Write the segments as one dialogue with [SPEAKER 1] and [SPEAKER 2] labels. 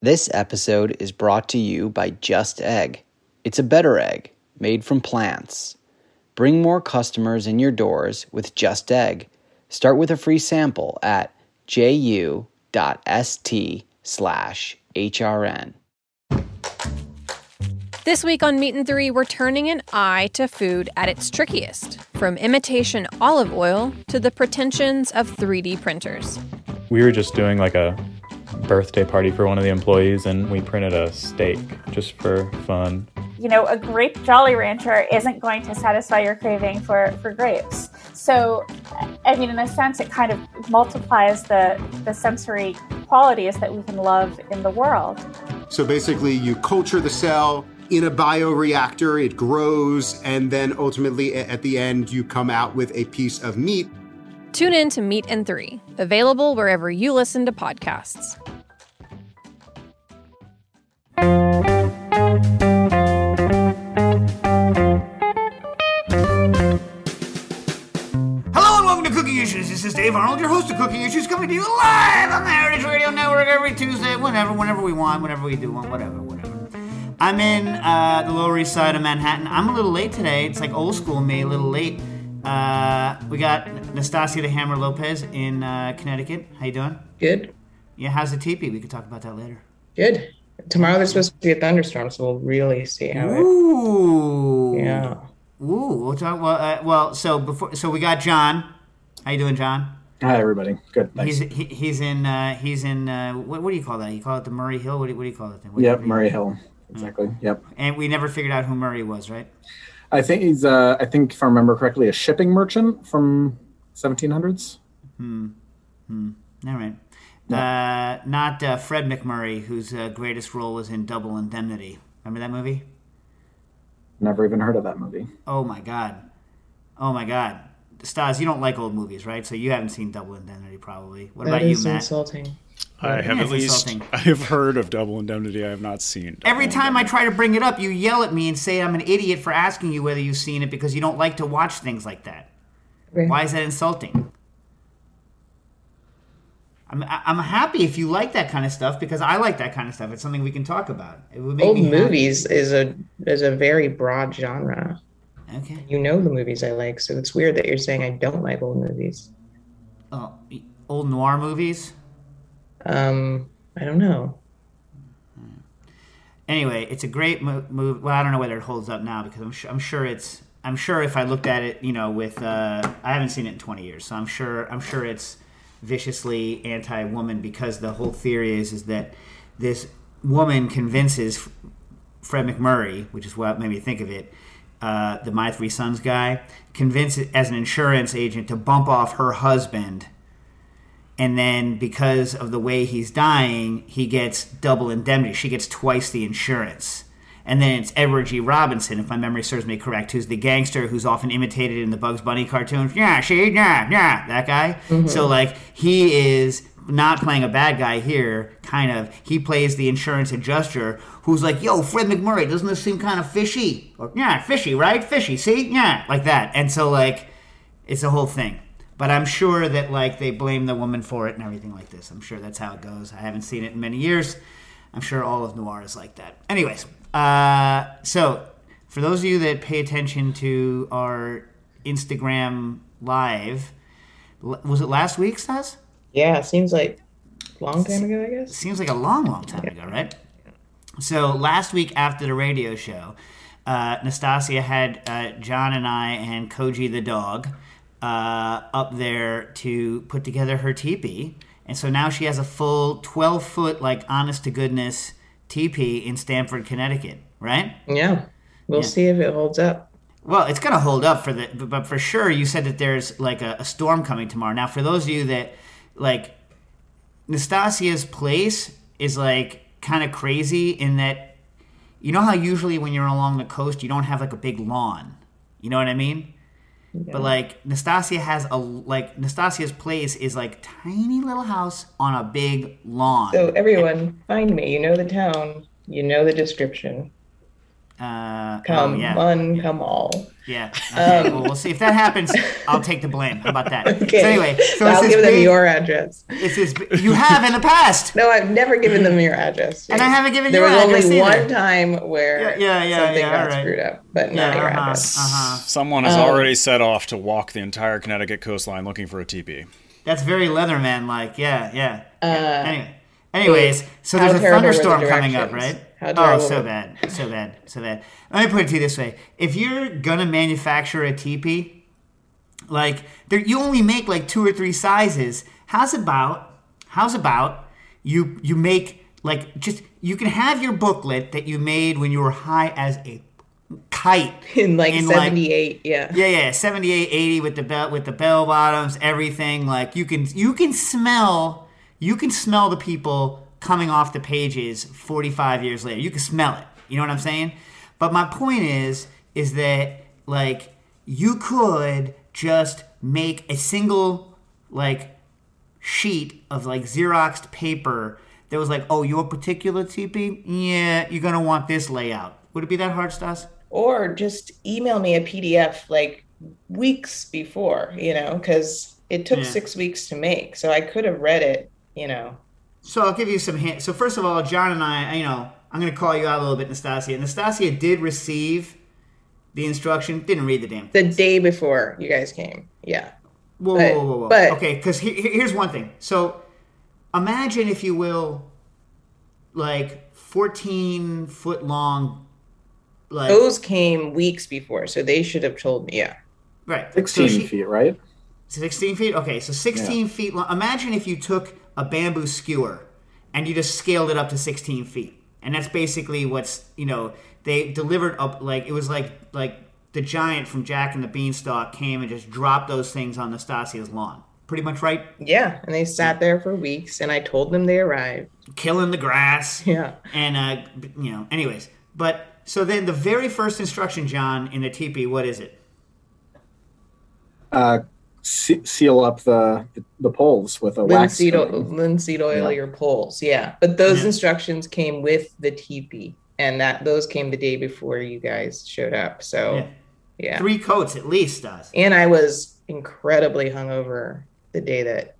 [SPEAKER 1] This episode is brought to you by Just Egg. It's a better egg made from plants. Bring more customers in your doors with Just Egg. Start with a free sample at ju.st slash hrn.
[SPEAKER 2] This week on Meat and Three, we're turning an eye to food at its trickiest, from imitation olive oil to the pretensions of 3D printers.
[SPEAKER 3] We were just doing like a birthday party for one of the employees and we printed a steak just for fun.
[SPEAKER 4] You know, a grape Jolly Rancher isn't going to satisfy your craving for, for grapes. So, I mean, in a sense, it kind of multiplies the, the sensory qualities that we can love in the world.
[SPEAKER 5] So basically, you culture the cell in a bioreactor, it grows, and then ultimately at the end, you come out with a piece of meat.
[SPEAKER 2] Tune in to Meat and Three, available wherever you listen to podcasts.
[SPEAKER 6] This is Dave Arnold, your host of Cooking Issues, coming to you live on the Heritage Radio Network every Tuesday, whenever, whenever we want, whenever we do want, whatever, whatever. I'm in uh, the Lower East Side of Manhattan. I'm a little late today. It's like old school me, a little late. Uh, we got Nastasia the Hammer Lopez in uh, Connecticut. How you doing?
[SPEAKER 7] Good.
[SPEAKER 6] Yeah, how's the teepee? We could talk about that later.
[SPEAKER 7] Good. Tomorrow there's supposed to be a thunderstorm, so we'll really see how it.
[SPEAKER 6] Ooh.
[SPEAKER 7] Yeah.
[SPEAKER 6] Ooh. We'll talk. Well, uh, well. So before, so we got John. How you doing, John?
[SPEAKER 8] Hi, everybody. Good. Thanks.
[SPEAKER 6] He's he, he's in uh, he's in uh, what, what do you call that? You call it the Murray Hill? What do you, what do you call it? Then? What,
[SPEAKER 8] yep,
[SPEAKER 6] what do you-
[SPEAKER 8] Murray Hill. Exactly. Yep.
[SPEAKER 6] And we never figured out who Murray was, right?
[SPEAKER 8] I think he's. Uh, I think if I remember correctly, a shipping merchant from 1700s. Hmm. Hmm.
[SPEAKER 6] All right. Uh, not uh, Fred MacMurray, whose uh, greatest role was in Double Indemnity. Remember that movie?
[SPEAKER 8] Never even heard of that movie.
[SPEAKER 6] Oh my God. Oh my God. Stas, you don't like old movies, right? So you haven't seen Double Indemnity, probably. What
[SPEAKER 7] That
[SPEAKER 6] about you,
[SPEAKER 7] is
[SPEAKER 6] Matt?
[SPEAKER 7] insulting.
[SPEAKER 9] I have
[SPEAKER 6] Yeah,
[SPEAKER 9] at least
[SPEAKER 6] insulting.
[SPEAKER 9] I have heard of Double Indemnity. I have not seen. Double
[SPEAKER 6] Every time I try to bring it up, you yell at me and say I'm an idiot for asking you whether you've seen it because you don't like to watch things like that.
[SPEAKER 7] Okay.
[SPEAKER 6] Why is that insulting? I'm, I'm happy if you like that kind of stuff because I like that kind of stuff. It's something we can talk about. It would make
[SPEAKER 7] Old
[SPEAKER 6] happy.
[SPEAKER 7] movies is a is a very broad genre.
[SPEAKER 6] Okay.
[SPEAKER 7] You know the movies I like, so it's weird that you're saying I don't like old movies.
[SPEAKER 6] Oh, old noir movies.
[SPEAKER 7] Um, I don't know.
[SPEAKER 6] Anyway, it's a great mo- movie. Well, I don't know whether it holds up now because I'm, su- I'm sure it's. I'm sure if I looked at it, you know, with uh, I haven't seen it in 20 years, so I'm sure I'm sure it's viciously anti-woman because the whole theory is is that this woman convinces Fred MacMurray, which is what made me think of it, uh, the My Three Sons guy, convinces as an insurance agent to bump off her husband and then because of the way he's dying, he gets double indemnity. She gets twice the insurance. And then it's Edward G. Robinson, if my memory serves me correct, who's the gangster who's often imitated in the Bugs Bunny cartoons. Yeah, see, yeah, yeah, that guy. Mm-hmm. So like he is not playing a bad guy here, kind of. He plays the insurance adjuster who's like, yo, Fred MacMurray, doesn't this seem kind of fishy? Or yeah, fishy, right? Fishy, see? Yeah, like that. And so like it's a whole thing. But I'm sure that like they blame the woman for it and everything like this. I'm sure that's how it goes. I haven't seen it in many years. I'm sure all of noir is like that. Anyways, uh, so for those of you that pay attention to our Instagram live, was it last week, Stas?
[SPEAKER 7] Yeah, it seems like a long time ago, I guess.
[SPEAKER 6] seems like a long, long time ago, right? So last week after the radio show, uh, Nastasia had uh, John and I and Koji the dog uh, up there to put together her teepee, and so now she has a full twelve foot, like honest to goodness teepee in Stamford, Connecticut, right?
[SPEAKER 7] Yeah, we'll
[SPEAKER 6] Yeah.
[SPEAKER 7] see if it holds up.
[SPEAKER 6] Well, it's going to hold up for the, but- but for sure, you said that there's like a, a storm coming tomorrow. Now, for those of you that like, Nastasia's place is like kind of crazy in that, you know how usually when you're along the coast, you don't have like a big lawn. You know what I mean? But like Nastasia has a like Nastasia's place is like tiny little house on a big lawn.
[SPEAKER 7] So everyone, find me. You know the town. You know the description.
[SPEAKER 6] Uh,
[SPEAKER 7] Come
[SPEAKER 6] oh, yeah.
[SPEAKER 7] one, come all.
[SPEAKER 6] Yeah. Okay. well, we'll see if that happens. I'll take the blame. How about that?
[SPEAKER 7] Okay.
[SPEAKER 6] So anyway, so
[SPEAKER 7] I'll
[SPEAKER 6] it's this
[SPEAKER 7] give them
[SPEAKER 6] big,
[SPEAKER 7] your address.
[SPEAKER 6] It's this. bi- You have in the past.
[SPEAKER 7] No, I've never given them your address.
[SPEAKER 6] And I haven't given
[SPEAKER 7] there
[SPEAKER 6] your address.
[SPEAKER 7] There was
[SPEAKER 6] address
[SPEAKER 7] only
[SPEAKER 6] either.
[SPEAKER 7] one time where
[SPEAKER 6] Yeah, yeah, yeah,
[SPEAKER 7] something
[SPEAKER 6] yeah,
[SPEAKER 7] got
[SPEAKER 6] all right.
[SPEAKER 7] screwed up, but not
[SPEAKER 6] Yeah,
[SPEAKER 7] your
[SPEAKER 6] uh-huh,
[SPEAKER 7] address.
[SPEAKER 6] uh-huh.
[SPEAKER 9] Someone has
[SPEAKER 7] Um,
[SPEAKER 9] already set off to walk the entire Connecticut coastline looking for a teepee.
[SPEAKER 6] That's very Leatherman like. Yeah, yeah.
[SPEAKER 7] Uh,
[SPEAKER 6] anyway, anyways, so
[SPEAKER 7] how
[SPEAKER 6] there's a
[SPEAKER 7] were the
[SPEAKER 6] thunderstorm coming up, right? Oh, so bad, so bad, so bad. Let me put it to you this way: if you're gonna manufacture a teepee, like there, you only make like two or three sizes. How's about? How's about you? You make like just you can have your booklet that you made when you were high as a kite
[SPEAKER 7] in like
[SPEAKER 6] in, like-
[SPEAKER 7] 78, yeah.
[SPEAKER 6] yeah, yeah, 78, 80 with the bell with the bell bottoms, everything. Like you can you can smell you can smell the people coming off the pages 45 years later. You can smell it. You know what I'm saying? But my point is is that like you could just make a single like sheet of like Xeroxed paper that was like, "Oh, your particular TP? Yeah, you're going to want this layout." Would it be that hard, Stas?
[SPEAKER 7] Or just email me a PDF like weeks before, you know, because it took
[SPEAKER 6] Yeah.
[SPEAKER 7] six weeks to make. So I could have read it, you know.
[SPEAKER 6] So I'll give you some hints. So first of all, John and I, you know, I'm going to call you out a little bit, Nastasia. Nastasia did receive the instruction, didn't read the damn.
[SPEAKER 7] The day before you guys came. Yeah.
[SPEAKER 6] Whoa,
[SPEAKER 7] But-
[SPEAKER 6] whoa, whoa, whoa.
[SPEAKER 7] but-
[SPEAKER 6] okay, because here's one thing. So imagine, if you will, like 14 foot long, like
[SPEAKER 7] Those came weeks before, so they should have told me. Yeah.
[SPEAKER 6] right,
[SPEAKER 8] 16
[SPEAKER 6] so she-
[SPEAKER 8] feet, right?
[SPEAKER 6] 16 feet? Okay, so 16 feet long. Imagine if you took a bamboo skewer and you just scaled it up to 16 feet. And that's basically what's, you know, they delivered up, like, it was like, like the giant from Jack and the Beanstalk came and just dropped those things on Nastasia's lawn. Pretty much right?
[SPEAKER 7] Yeah. And they sat there for weeks, and I told them they arrived.
[SPEAKER 6] Killing the grass.
[SPEAKER 7] Yeah.
[SPEAKER 6] And, uh, you know, anyways. But, so then the very first instruction, John, in the teepee, what is it?
[SPEAKER 8] Uh, se- seal up the the poles with a wax.
[SPEAKER 7] Linseed, o-
[SPEAKER 8] coating.
[SPEAKER 7] linseed oil
[SPEAKER 8] Yeah.
[SPEAKER 7] your poles. Yeah. But those
[SPEAKER 6] Yeah.
[SPEAKER 7] instructions came with the teepee, and that those came the day before you guys showed up. So,
[SPEAKER 6] Yeah.
[SPEAKER 7] yeah.
[SPEAKER 6] Three coats at least, does.
[SPEAKER 7] And I was incredibly hungover the day that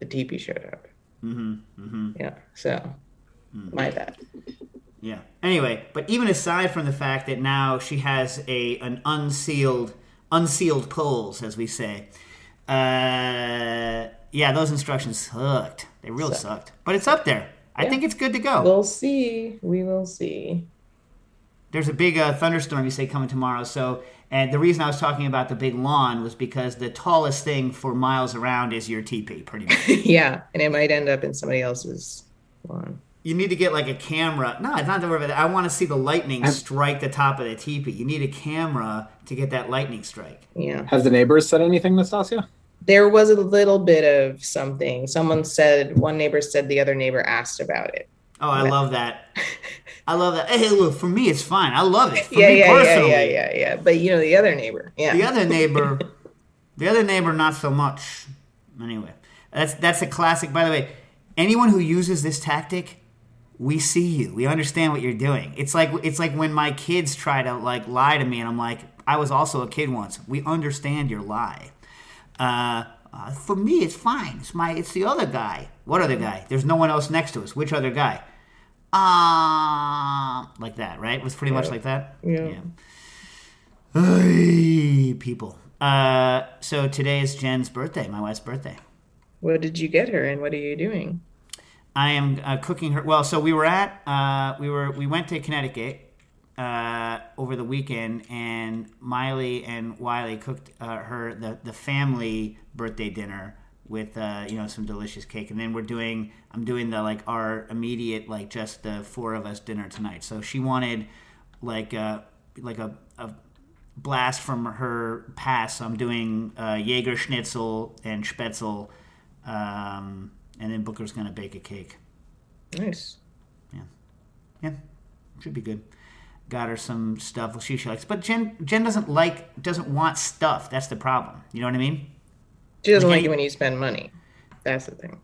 [SPEAKER 7] the teepee showed up.
[SPEAKER 6] Mm-hmm. Mm-hmm.
[SPEAKER 7] Yeah. So, my bad.
[SPEAKER 6] Yeah. Anyway, but even aside from the fact that now she has a an unsealed unsealed poles, as we say, uh, yeah, those instructions sucked. They really sucked. But it's up there. I think it's good to go.
[SPEAKER 7] We'll see. We will see.
[SPEAKER 6] There's a big uh, thunderstorm you say coming tomorrow. So, and the reason I was talking about the big lawn was because the tallest thing for miles around is your teepee, pretty much.
[SPEAKER 7] yeah, and it might end up in somebody else's lawn.
[SPEAKER 6] You need to get like a camera. No, it's not to worry about that. I want to see the lightning strike the top of the teepee. You need a camera to get that lightning strike.
[SPEAKER 7] Yeah.
[SPEAKER 8] Has the neighbors said anything, Nastasia?
[SPEAKER 7] There was a little bit of something. Someone said, one neighbor said the other neighbor asked about it.
[SPEAKER 6] Oh, I love that. I love that. Hey, look, for me, it's fine. I love it. For
[SPEAKER 7] yeah,
[SPEAKER 6] me
[SPEAKER 7] yeah, yeah,
[SPEAKER 6] personally.
[SPEAKER 7] yeah, yeah, yeah. But you know, the other neighbor. Yeah.
[SPEAKER 6] The other neighbor, the other neighbor, not so much. Anyway, that's that's a classic. By the way, anyone who uses this tactic, we see you. We understand what you're doing. It's like it's like when my kids try to like lie to me, and I'm like, I was also a kid once. We understand your lie. Uh, uh, for me, it's fine. It's my. It's the other guy. What other guy? There's no one else next to us. Which other guy? Um, like that, right? It was pretty much like that.
[SPEAKER 7] Yeah.
[SPEAKER 6] Hey, people. Uh, so today is Jen's birthday, my wife's birthday.
[SPEAKER 7] What did you get her and what are you doing?
[SPEAKER 6] I am uh, cooking her. Well, so we were at uh, we were we went to Connecticut uh, over the weekend, and Miley and Wiley cooked uh, her the the family birthday dinner with uh, you know some delicious cake, and then we're doing I'm doing the like our immediate like just the four of us dinner tonight. So she wanted like a like a, a blast from her past. So I'm doing uh, Jaeger Schnitzel and Spätzle. Um, and then Booker's gonna bake a cake.
[SPEAKER 7] Nice.
[SPEAKER 6] Yeah, Yeah. should be good. Got her some stuff she she likes, but Jen Jen doesn't like doesn't want stuff. That's the problem. You know what I mean?
[SPEAKER 7] She doesn't like it when you spend money. That's the thing.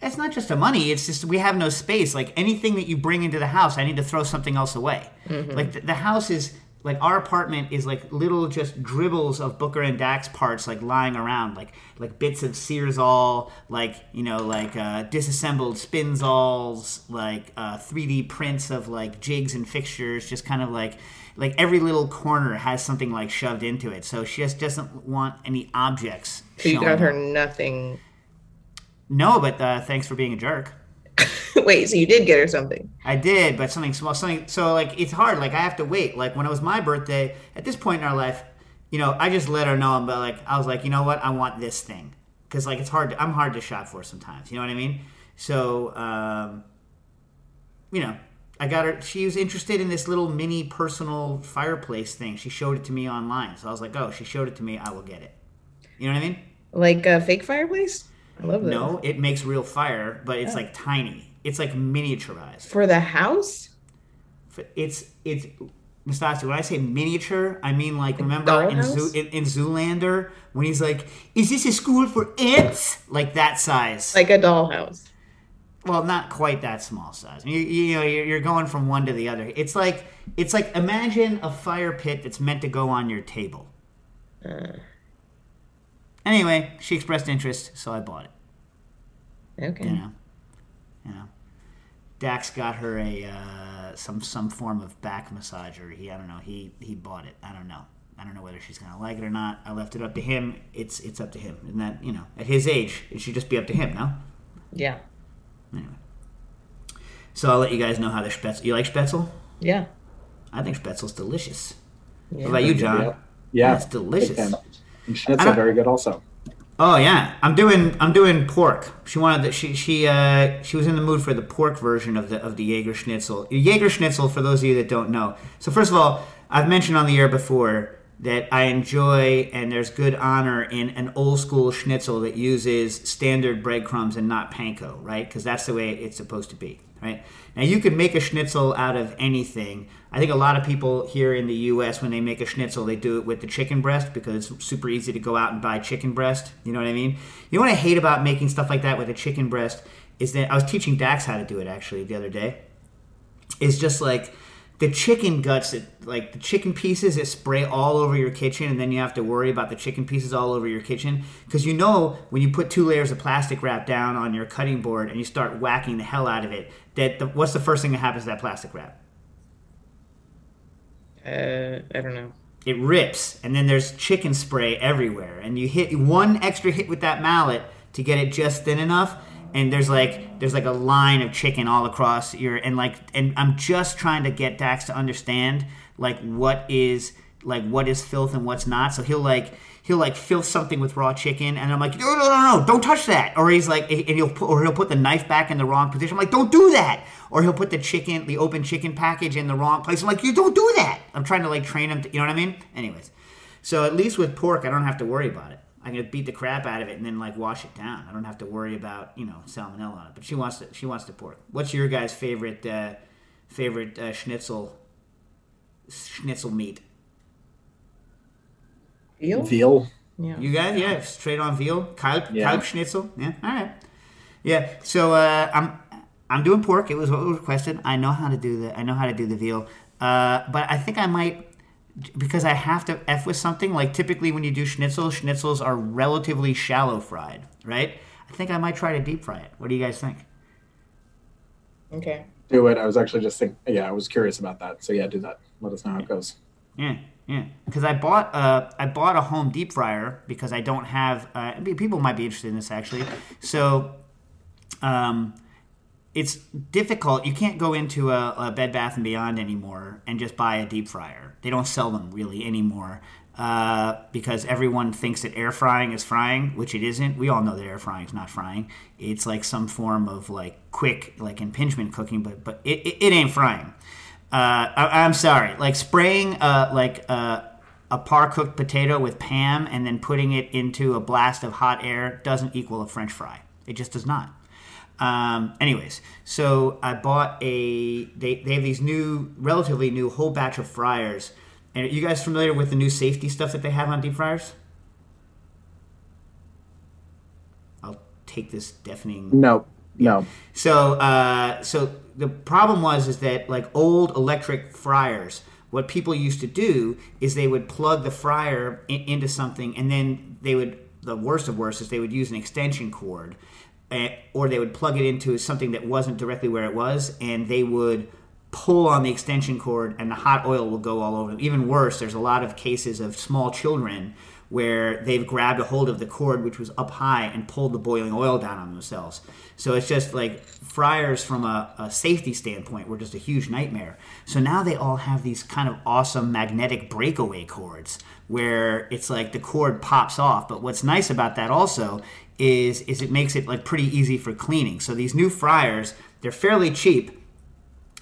[SPEAKER 6] It's not just the money. It's just we have no space. Like anything that you bring into the house, I need to throw something else away. Mm-hmm. Like the, the house is like our apartment is like little just dribbles of Booker and Dax parts like lying around, like like bits of Searzall, like you know, like uh, disassembled spinzalls, like uh, 3D prints of like jigs and fixtures, just kind of like like every little corner has something like shoved into it. So she just doesn't want any objects.
[SPEAKER 7] So you got her nothing.
[SPEAKER 6] No, but uh, thanks for being a jerk.
[SPEAKER 7] Wait, so you did get her something?
[SPEAKER 6] I did, but something small, something. So like it's hard. Like I have to wait. Like when it was my birthday, at this point in our life, you know, I just let her know. But like I was like, you know what, I want this thing because like it's hard. To, I'm hard to shop for sometimes. You know what I mean? So um, you know, I got her. She was interested in this little mini personal fireplace thing. She showed it to me online. So I was like, oh, she showed it to me. I will get it. You know what I mean?
[SPEAKER 7] Like a fake fireplace? I love that.
[SPEAKER 6] No, it makes real fire, but it's like tiny. It's like miniaturized.
[SPEAKER 7] For the house?
[SPEAKER 6] It's it's Nastasi, when I say miniature, I mean like remember in. Zoo, in, in Zoolander when he's like, "Is this a school for ants?" Like that size.
[SPEAKER 7] Like a dollhouse.
[SPEAKER 6] well, not quite that small size. You, you know, you're, you're going from one to the other. It's like it's like imagine a fire pit that's meant to go on your table. Uh. Anyway, she expressed interest, so I bought it.
[SPEAKER 7] Okay.
[SPEAKER 6] You know, you know. Dax got her a uh, some some form of back massager. He I don't know. He he bought it. I don't know. I don't know whether she's gonna like it or not. I left it up to him. It's it's up to him. And that you know, at his age, it should just be up to him. No.
[SPEAKER 7] Yeah.
[SPEAKER 6] Anyway. So I'll let you guys know how the spätzle. You like spätzle?
[SPEAKER 7] Yeah.
[SPEAKER 6] I think spätzle's delicious.
[SPEAKER 7] Yeah.
[SPEAKER 6] What about you, John?
[SPEAKER 8] Yeah.
[SPEAKER 6] It's delicious.
[SPEAKER 8] And
[SPEAKER 6] I
[SPEAKER 8] schnitzel, very good also.
[SPEAKER 6] Oh yeah, I'm doing I'm doing pork. She wanted that she she uh she was in the mood for the pork version of the of the Jaeger Schnitzel. Jaeger Schnitzel, for those of you that don't know. So first of all, I've mentioned on the air before that I enjoy and there's good honor in an old school schnitzel that uses standard breadcrumbs and not panko, right? Because that's the way it's supposed to be, right? Now you can make a schnitzel out of anything. I think a lot of people here in the U.S. when they make a schnitzel, they do it with the chicken breast because it's super easy to go out and buy chicken breast. You know what I mean? You know what I hate about making stuff like that with a chicken breast is that I was teaching Dax how to do it actually the other day. It's just like the chicken guts that like the chicken pieces that spray all over your kitchen and then you have to worry about the chicken pieces all over your kitchen. Because you know when you put two layers of plastic wrap down on your cutting board and you start whacking the hell out of it that the, what's the first thing that happens to that plastic wrap?
[SPEAKER 7] Uh, I don't know.
[SPEAKER 6] it rips and then there's chicken spray everywhere. And you hit one extra hit with that mallet to get it just thin enough and there's like there's like a line of chicken all across your and like and I'm just trying to get Dax to understand like what is like what is filth and what's not. So he'll like he'll like filth something with raw chicken and I'm like no no no no don't touch that. Or he's like and he'll put, or he'll put the knife back in the wrong position. I'm like don't do that. Or he'll put the chicken the open chicken package in the wrong place. I'm like you don't do that. I'm trying to like train him to, you know what I mean? Anyways. So at least with pork I don't have to worry about it I can beat the crap out of it and then like wash it down I don't have to worry about you know salmonella on it but she wants to she wants the pork what's your guys favorite uh, favorite uh, schnitzel schnitzel meat
[SPEAKER 7] Veal?
[SPEAKER 8] Veal.
[SPEAKER 7] Yeah.
[SPEAKER 6] you guys, yeah, straight on veal, kalb,
[SPEAKER 8] Yeah.
[SPEAKER 6] kalb schnitzel. Yeah, all right. Yeah, so uh, I'm I'm doing pork. It was what was requested. I know how to do the I know how to do the veal, uh, but I think I might because I have to f with something. Like typically when you do schnitzel, schnitzels are relatively shallow fried, right? I think I might try to deep fry it. What do you guys think?
[SPEAKER 7] Okay.
[SPEAKER 8] Do it. I was actually just thinking. Yeah, I was curious about that. So yeah, do that. Let us know how it goes.
[SPEAKER 6] Yeah, yeah. Because I bought uh, I bought a home deep fryer because I don't have. Uh, people might be interested in this actually. So, um, it's difficult. You can't go into a, a Bed Bath and Beyond anymore and just buy a deep fryer. They don't sell them really anymore. Uh, because everyone thinks that air frying is frying, which it isn't. We all know that air frying is not frying. It's like some form of like quick, like impingement cooking, but but it, it, it ain't frying. Uh, I, I'm sorry, like spraying uh, like a par cooked potato with Pam and then putting it into a blast of hot air doesn't equal a French fry. It just does not. Um, anyways, so I bought a. They, they have these new, relatively new whole batch of fryers. And are you guys familiar with the new safety stuff that they have on deep fryers? I'll take this deafening.
[SPEAKER 8] No. No.
[SPEAKER 6] So, uh, so the problem was is that like old electric fryers, what people used to do is they would plug the fryer in, into something, and then they would. The worst of worst is they would use an extension cord, or they would plug it into something that wasn't directly where it was, and they would pull on the extension cord, and the hot oil will go all over them. Even worse, there's a lot of cases of small children where they've grabbed a hold of the cord which was up high and pulled the boiling oil down on themselves. So it's just like fryers from a, a, safety standpoint were just a huge nightmare. So now they all have these kind of awesome magnetic breakaway cords where it's like the cord pops off. But what's nice about that also is is it makes it like pretty easy for cleaning. So these new fryers, they're fairly cheap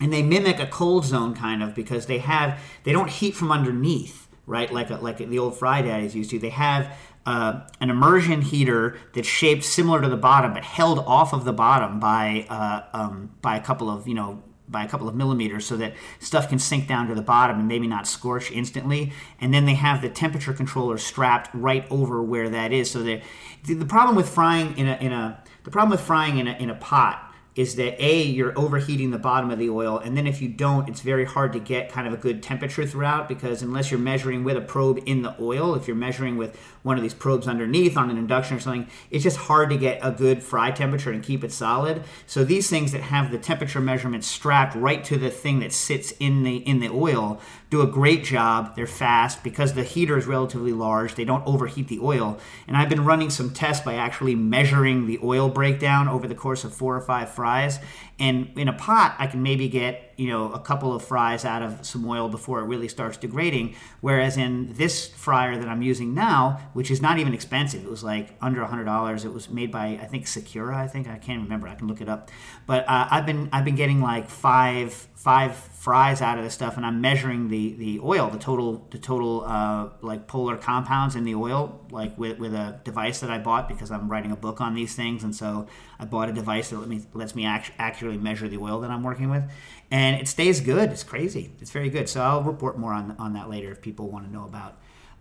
[SPEAKER 6] and they mimic a cold zone kind of because they have they don't heat from underneath right? Like a, like the old fry daddies used to. They have uh, an immersion heater that's shaped similar to the bottom, but held off of the bottom by uh, um, by a couple of you know by a couple of millimeters so that stuff can sink down to the bottom and maybe not scorch instantly. And then they have the temperature controller strapped right over where that is. So that the problem with frying in a in a the problem with frying in a in a pot is that a you're overheating the bottom of the oil and then if you don't it's very hard to get kind of a good temperature throughout because unless you're measuring with a probe in the oil if you're measuring with one of these probes underneath on an induction or something it's just hard to get a good fry temperature and keep it solid so these things that have the temperature measurement strapped right to the thing that sits in the in the oil do a great job. They're fast because the heater is relatively large. They don't overheat the oil. And I've been running some tests by actually measuring the oil breakdown over the course of four or five fries. And in a pot, I can maybe get you know a couple of fries out of some oil before it really starts degrading. Whereas in this fryer that I'm using now, which is not even expensive, it was like under a hundred dollars. It was made by I think Secura. I think I can't remember. I can look it up. But uh, I've been I've been getting like five five fries out of this stuff, and I'm measuring the the oil, the total the total uh, like polar compounds in the oil, like with, with a device that I bought because I'm writing a book on these things, and so I bought a device that let me lets me act- accurately measure the oil that I'm working with, and it stays good. It's crazy. It's very good. So I'll report more on on that later if people want to know about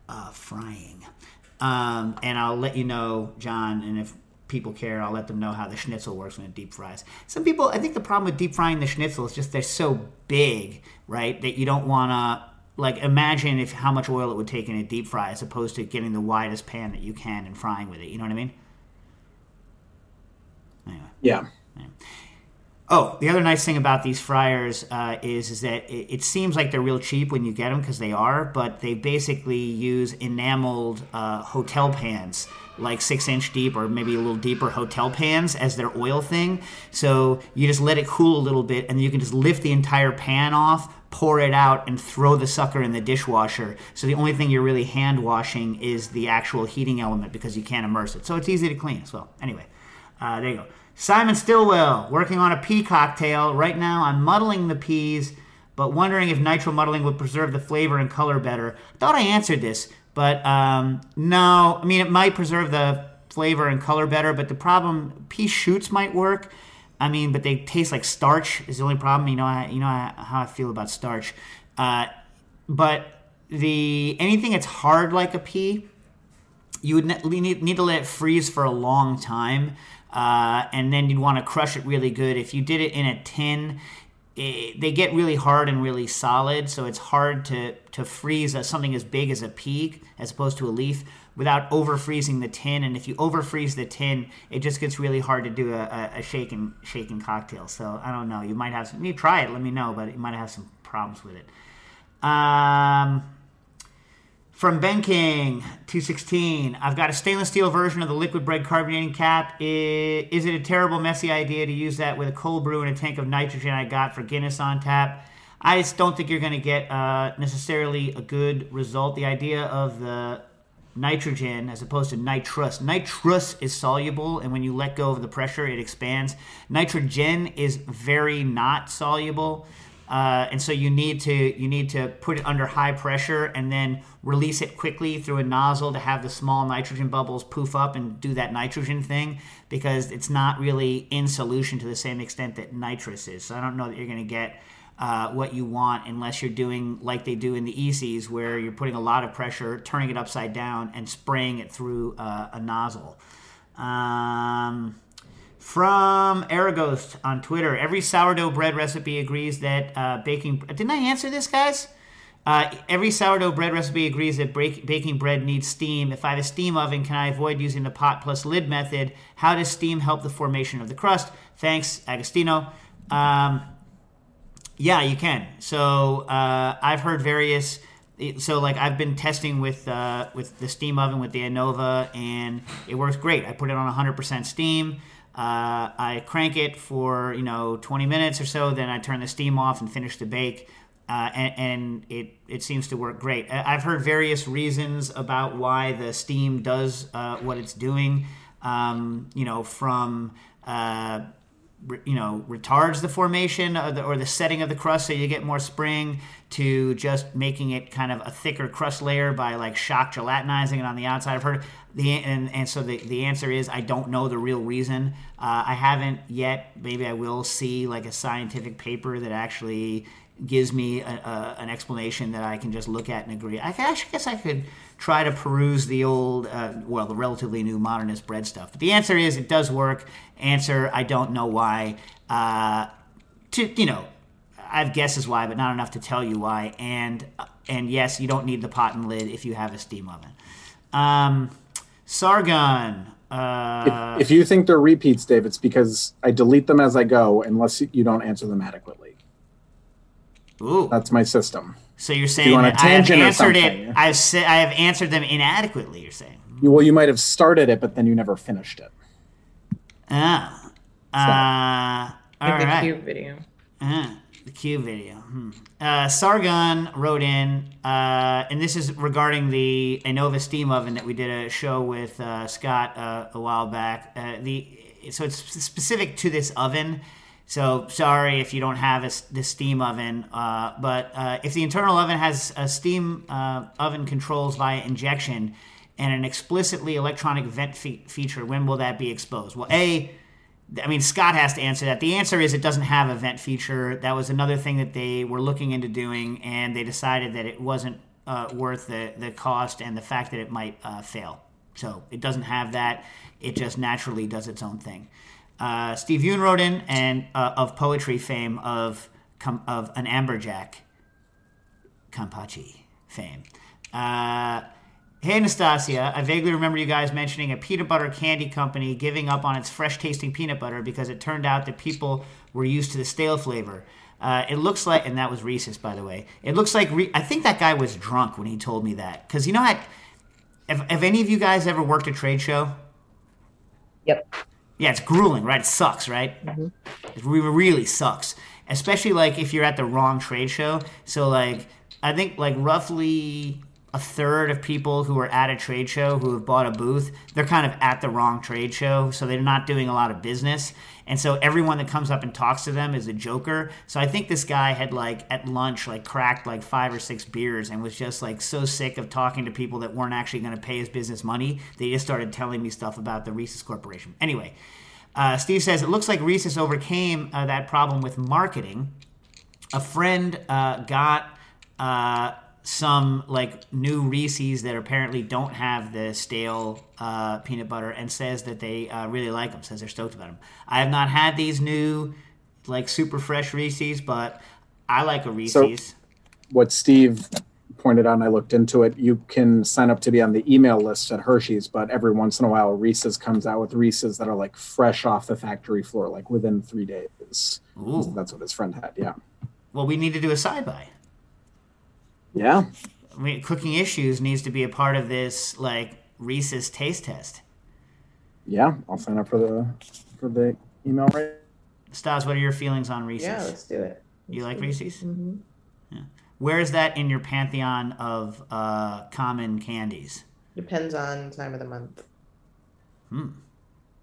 [SPEAKER 6] uh, frying. Um, and I'll let you know, John, and if people care, I'll let them know how the schnitzel works when it deep fries. Some people, I think the problem with deep frying the schnitzel is just they're so big, right, that you don't want to like imagine if how much oil it would take in a deep fry as opposed to getting the widest pan that you can and frying with it. You know what I mean?
[SPEAKER 8] Anyway. Yeah.
[SPEAKER 6] Oh, the other nice thing about these fryers uh, is is that it, it, seems like they're real cheap when you get them because they are, but they basically use enameled uh, hotel pans, like six inch deep or maybe a little deeper hotel pans as their oil thing. So you just let it cool a little bit, and you can just lift the entire pan off, pour it out, and throw the sucker in the dishwasher. So the only thing you're really hand washing is the actual heating element because you can't immerse it. So it's easy to clean as well. Anyway, uh, there you go. Simon Stillwell, working on a pea cocktail. Right now, I'm muddling the peas, but wondering if nitro muddling would preserve the flavor and color better. Thought I answered this, but um, no. I mean, it might preserve the flavor and color better, but the problem, pea shoots might work. I mean, but they taste like starch. Is the only problem. You know, I, you know how I feel about starch. Uh, but the anything that's hard like a pea, you would need, need to let it freeze for a long time uh, and then you'd want to crush it really good. If you did it in a tin, it, they get really hard and really solid, so it's hard to to freeze a, something as big as a pea as opposed to a leaf without over freezing the tin. And if you over freeze the tin, it just gets really hard to do a, a, a shaken shaken cocktail. So I don't know. You might have some. You try it. Let me know, but you might have some problems with it. Um, from Ben King, 216. I've got a stainless steel version of the liquid bread carbonating cap. Is it a terrible, messy idea to use that with a cold brew and a tank of nitrogen I got for Guinness on tap? I just don't think you're going to get uh, necessarily a good result. The idea of the nitrogen as opposed to nitrous. Nitrous is soluble, and when you let go of the pressure, it expands. Nitrogen is very not soluble. Uh, and so you need to you need to put it under high pressure and then release it quickly through a nozzle to have the small nitrogen bubbles poof up and do that nitrogen thing because it's not really in solution to the same extent that nitrous is. So I don't know that you're going to get uh, what you want unless you're doing like they do in the ECs where you're putting a lot of pressure, turning it upside down, and spraying it through uh, a nozzle. Um, From Araghost on Twitter, every sourdough bread recipe agrees that uh, baking. Didn't I answer this, guys? Uh, every sourdough bread recipe agrees that break, baking bread needs steam. If I have a steam oven, can I avoid using the pot plus lid method? How does steam help the formation of the crust? Thanks, Agostino. Um, yeah, you can. So uh, I've heard various. So like I've been testing with uh, with the steam oven with the Anova, and it works great. I put it on 100% steam. Uh, I crank it for you know 20 minutes or so, then I turn the steam off and finish the bake. Uh, and, and, it, it seems to work great. I've heard various reasons about why the steam does uh, what it's doing. Um, you know, from uh, you know retards the formation the, or the setting of the crust so you get more spring to just making it kind of a thicker crust layer by like shock gelatinizing it on the outside. I've heard the and, and so the, the answer is i don't know the real reason. Uh, i haven't yet maybe i will see like a scientific paper that actually gives me a, a, an explanation that i can just look at and agree i guess i could try to peruse the old, uh, well, the relatively new modernist bread stuff. But the answer is it does work. Answer, I don't know why. Uh, to you know, I have guesses why, but not enough to tell you why. And and yes, you don't need the pot and lid if you have a steam oven. Um, Sargon. Uh,
[SPEAKER 8] if, if you think they're repeats, Dave, it's because I delete them as I go unless you don't answer them adequately.
[SPEAKER 6] Ooh.
[SPEAKER 8] That's my system.
[SPEAKER 6] So you're saying you that I have answered it. I've sa- I have answered them inadequately. You're saying.
[SPEAKER 8] Well, you might have started it, but then you never finished it.
[SPEAKER 6] Ah. Uh, all
[SPEAKER 7] like
[SPEAKER 6] right.
[SPEAKER 7] the cube video.
[SPEAKER 6] Uh, the cube video. Hmm. Uh, Sargon wrote in, uh, and this is regarding the Anova steam oven that we did a show with uh, Scott uh, a while back. Uh, the so it's specific to this oven so sorry if you don't have a, the steam oven, uh, but uh, if the internal oven has a steam uh, oven controls via injection and an explicitly electronic vent fe- feature, when will that be exposed? Well, a I mean, Scott has to answer that. The answer is it doesn't have a vent feature. That was another thing that they were looking into doing, and they decided that it wasn't uh, worth the, the cost and the fact that it might uh, fail. So it doesn't have that. It just naturally does its own thing. Uh, Steve Yoon wrote in, and uh, of poetry fame of of an amberjack, Kampachi fame. Uh, hey Anastasia, I vaguely remember you guys mentioning a peanut butter candy company giving up on its fresh tasting peanut butter because it turned out that people were used to the stale flavor. Uh, it looks like, and that was Reese's, by the way. It looks like Re- I think that guy was drunk when he told me that because you know, I, have, have any of you guys ever worked a trade show?
[SPEAKER 7] Yep.
[SPEAKER 6] Yeah, it's grueling, right? It sucks, right? Mm-hmm. It really sucks, especially like if you're at the wrong trade show. So like, I think like roughly a third of people who are at a trade show who have bought a booth, they're kind of at the wrong trade show, so they're not doing a lot of business. And so everyone that comes up and talks to them is a joker. So I think this guy had like at lunch like cracked like five or six beers and was just like so sick of talking to people that weren't actually going to pay his business money. They just started telling me stuff about the Reese's Corporation. Anyway, uh, Steve says it looks like Reese's overcame uh, that problem with marketing. A friend uh, got uh, some like new Reese's that apparently don't have the stale uh, peanut butter and says that they uh, really like them. Says they're stoked about them. I have not had these new like super fresh Reese's, but I like a Reese's.
[SPEAKER 8] So what Steve pointed out and I looked into it, you can sign up to be on the email list at Hershey's, but every once in a while Reese's comes out with Reese's that are like fresh off the factory floor, like within three days. Ooh. That's what his friend had, yeah.
[SPEAKER 6] Well, we need to do a side by.
[SPEAKER 8] Yeah.
[SPEAKER 6] I mean, cooking issues needs to be a part of this like Reese's taste test.
[SPEAKER 8] Yeah, I'll sign up for the for the email right.
[SPEAKER 6] Stas, what are your feelings on Reese's?
[SPEAKER 7] Yeah, let's do it.
[SPEAKER 6] Let's you like Reese's?
[SPEAKER 7] Mm-hmm.
[SPEAKER 6] Yeah. Where is that in your pantheon of uh, common candies?
[SPEAKER 7] Depends on time of the month.
[SPEAKER 6] Hmm.